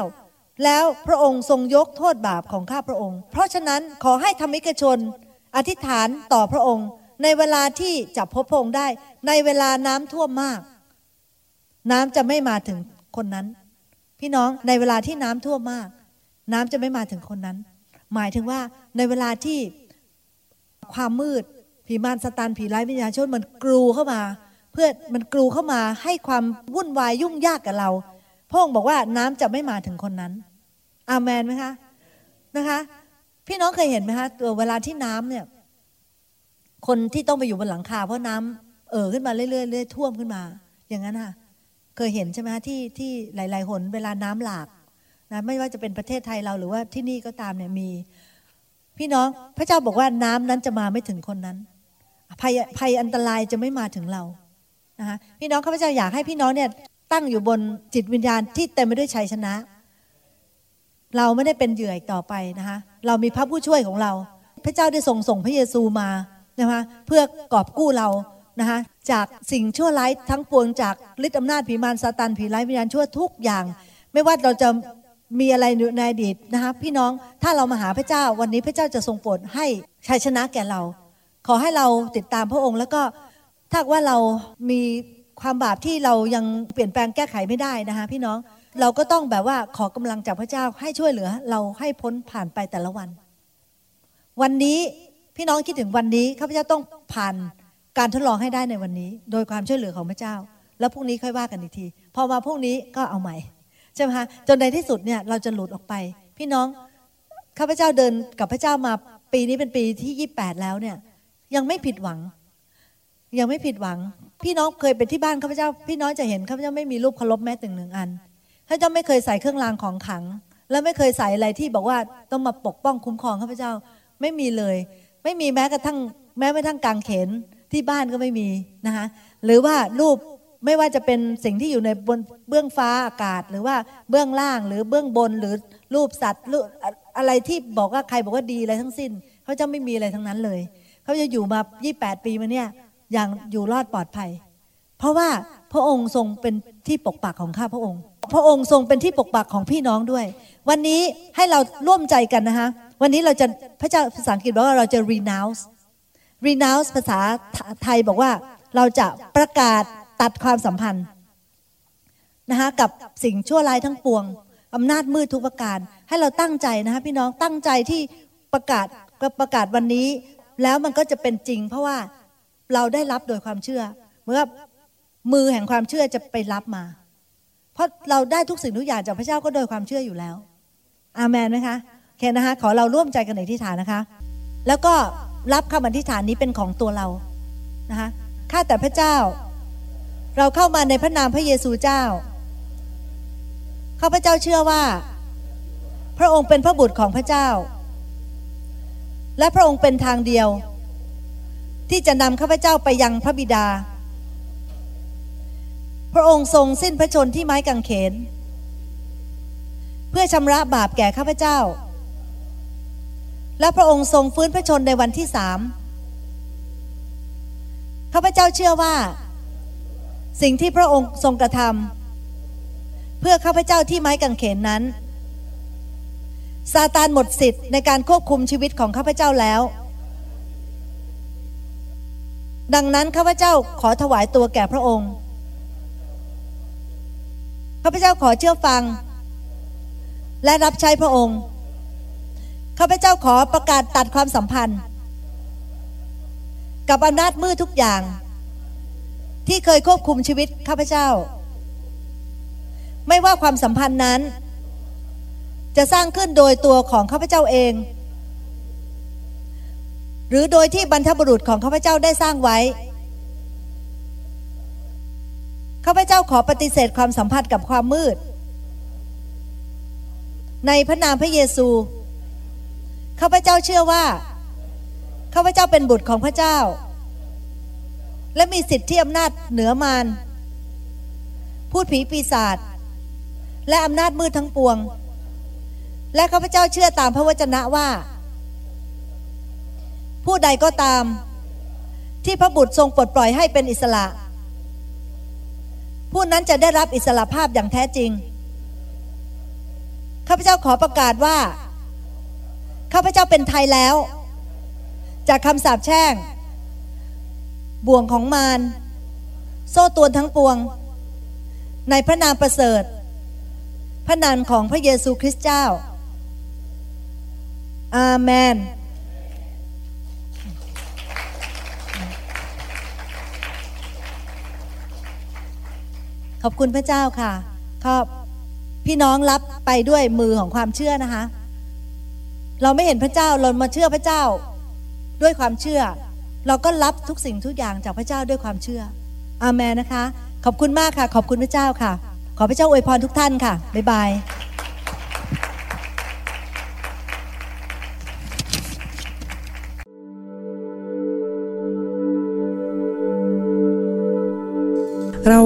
แล้วพระองค์ทรงยกโทษบาปของข้าพระองค์ เพราะฉะนั้นขอให้ธรรมิกชน อธิษฐานต่อพระองค์ ในเวลาที่จะพบพระองค์ได้ ในเวลาน้ำท่วมมาก น้ำจะไม่มาถึงคนนั้น พี่น้องในเวลาที่น้ำท่วมมาก น้ำจะไม่มาถึงคนนั้น หมายถึงว่าในเวลาที่ความมืดผีมารสตันผีร้ายวิญญาณชนมันกรูเข้ามา เพื่อมันกรูเข้ามาให้ความวุ่นวายยุ่งยากกับเราพระองค์บอกว่าน้ำจะไม่มาถึงคนนั้น อาเมนไหมคะนะคะ พี่น้องเคยเห็นไหมคะตัวเวลาที่น้ำเนี่ย คนที่ต้องไปอยู่บนหลังคา เพราะน้ำเอ่อขึ้นมาเรื่อยๆท่วมขึ้นมา อย่างนั้นค่ะเคยเห็นใช่ไหมคะที่ที่หลาย ๆ หน เวลาน้ำหลากนะไม่ว่าจะเป็นประเทศไทยเราหรือว่าที่นี่ก็ตามเนี่ยมี พี่น้องพระเจ้าบอกว่าน้ำนั้นจะมาไม่ถึงคนนั้นภัยภัยอันตรายจะไม่มาถึงเรา นะคะพี่น้องข้าพเจ้าอยากให้พี่น้องเนี่ยตั้งอยู่บนจิตวิญญาณที่เต็มไปด้วยชัยชนะ เราไม่ได้เป็นเหยื่ออีกต่อไปนะคะเรามีพระผู้ช่วยของเรา พระเจ้าได้ส่งส่งพระเยซูมานะคะเพื่อกอบกู้เรานะคะจากสิ่งชั่วร้ายทั้งปวงจากฤทธิ์อำนาจผีมารซาตานผีร้ายวิญญาณชั่วทุกอย่าง ไม่ว่าเราจะมีอะไรในอดีตนะคะพี่น้องถ้าเรามาหาพระเจ้าวันนี้พระเจ้าจะทรงโปรดให้ชัยชนะแก่เรา ขอให้เราติดตามพระองค์แล้วก็ ถ้าว่าเรามีความบาปที่เรายังเปลี่ยนแปลงแก้ไขไม่ได้นะคะพี่น้องเราก็ต้องแบบว่าขอกำลังจากพระเจ้าให้ช่วยเหลือ เราให้พ้นผ่านไปแต่ละวัน วันนี้พี่น้องคิดถึงวันนี้ข้าพเจ้าต้องผ่านการทดลองให้ได้ในวันนี้ โดยความช่วยเหลือของพระเจ้า แล้วพรุ่งนี้ค่อยว่ากันอีกที พอมาพรุ่งนี้ก็เอาใหม่ใช่ไหมคะจนในที่สุดเนี่ยเราจะหลุดออกไป พี่น้องข้าพเจ้าเดินกับพระเจ้ามาปีนี้เป็นปีที่ยี่แปดแล้วเนี่ยยังไม่ผิดหวัง ยังไม่ผิดหวัง พี่น้องเคยไปที่บ้านข้าพเจ้า พี่น้องจะเห็นข้าพเจ้าไม่มีรูปเคารพแม้แต่หนึ่งอันข้าพเจ้าไม่เคยใส่เครื่องรางของขลัง และไม่เคยใส่อะไรที่บอกว่าต้องมาปกป้องคุ้มครองข้าพเจ้าไม่มีเลย ไม่มีแม้กระทั่งแม้กระทั่งกางเขนที่บ้านก็ไม่มีนะคะหรือว่ารูปไม่ว่าจะเป็นสิ่งที่อยู่ในบนเบื้องฟ้าอากาศ หรือว่าเบื้องล่างหรือเบื้องบนหรือรูปสัตว์อะไรที่บอกว่าใครบอกว่าดีอะไรทั้งสิ้น เขาจะไม่มีอะไรทั้งนั้นเลย เขาจะอยู่มา 28 ปีมาเนี่ย อย่างอยู่รอดปลอดภัย เพราะว่าพระองค์ทรงเป็นที่ปกปักของข้าพระองค์ พระองค์ทรงเป็นที่ปกปักของพี่น้องด้วย วันนี้ให้เราร่วมใจกันนะคะวันนี้เราจะพระเจ้าภาษาอังกฤษบอกว่าเราจะ renounce renounce ภาษาไทยบอกว่าเราจะประกาศตัดความสัมพันธ์นะคะกับสิ่งชั่วร้ายทั้งปวงอำนาจมืดทุกประการ ให้เราตั้งใจนะคะพี่น้องตั้งใจที่ประกาศประกาศวันนี้ แล้วมันก็จะเป็นจริง เพราะว่า เราได้รับโดยความเชื่อเมื่อมือแห่งความเชื่อจะไปรับมา เพราะเราได้ทุกสิ่งทุกอย่างจากพระเจ้าก็โดยความเชื่ออยู่แล้ว อาเมนไหมคะโอเคนะคะ ขอเราร่วมใจกันในที่ฐานนะคะ แล้วก็รับคำอธิษฐานนี้เป็นของตัวเรานะคะข้าแต่พระเจ้า เราเข้ามาในพระนามพระเยซูเจ้าข้าพระเจ้าเชื่อว่า พระองค์เป็นพระบุตรของพระเจ้า และพระองค์เป็นทางเดียว ที่จะนำข้าพเจ้าไปยังพระบิดา พระองค์ทรงสิ้นพระชนที่ไม้กางเขน เพื่อชำระบาปแก่ข้าพเจ้า และพระองค์ทรงฟื้นพระชนในวันที่สามข้าพเจ้าเชื่อว่า สิ่งที่พระองค์ทรงกระทำเพื่อข้าพเจ้าที่ไม้กางเขนนั้นซาตานหมดสิทธิ์ในการควบคุมชีวิตของข้าพเจ้าแล้ว ดังนั้นข้าพเจ้าขอถวายตัวแก่พระองค์ ข้าพเจ้าขอเชื่อฟัง และรับใช้พระองค์ ข้าพเจ้าขอประกาศตัดความสัมพันธ์ กับอำนาจมืดทุกอย่าง ที่เคยควบคุมชีวิตข้าพเจ้า ไม่ว่าความสัมพันธ์นั้น จะสร้างขึ้นโดยตัวของข้าพเจ้าเอง หรือโดยที่บรรทบุรุษของข้าพเจ้าได้สร้างไว้ ข้าพเจ้าขอปฏิเสธความสัมพันธ์กับความมืด ในพระนามพระเยซู ข้าพเจ้าเชื่อว่า ข้าพเจ้าเป็นบุตรของพระเจ้า และมีสิทธิอำนาจเหนือมาร พูดผีปีศาจ และอำนาจมืดทั้งปวง และข้าพเจ้าเชื่อตามพระวจนะว่า ผู้ใดก็ตาม ที่พระบุตรทรงปลดปล่อยให้เป็นอิสระ ผู้นั้นจะได้รับอิสระภาพอย่างแท้จริงข้าพเจ้าขอประกาศว่าข้าพเจ้าเป็นไทยแล้ว จากคำสาปแช่ง บ่วงของมารโซ่ตวนทั้งปวง ในพระนามประเสริฐ พระนามของพระเยซูคริสต์เจ้า อาเมน ขอบคุณพระเจ้าค่ะขอบพี่น้องรับไปด้วยมือของความเชื่อนะคะ เราไม่เห็นพระเจ้าเรามาเชื่อพระเจ้าด้วยความเชื่อ เราก็รับทุกสิ่งทุกอย่างจากพระเจ้าด้วยความเชื่อ อาเมนนะคะ ขอบคุณมากค่ะ ขอบคุณพระเจ้าค่ะ ขอพระเจ้าอวยพรทุกท่านค่ะบ๊ายบาย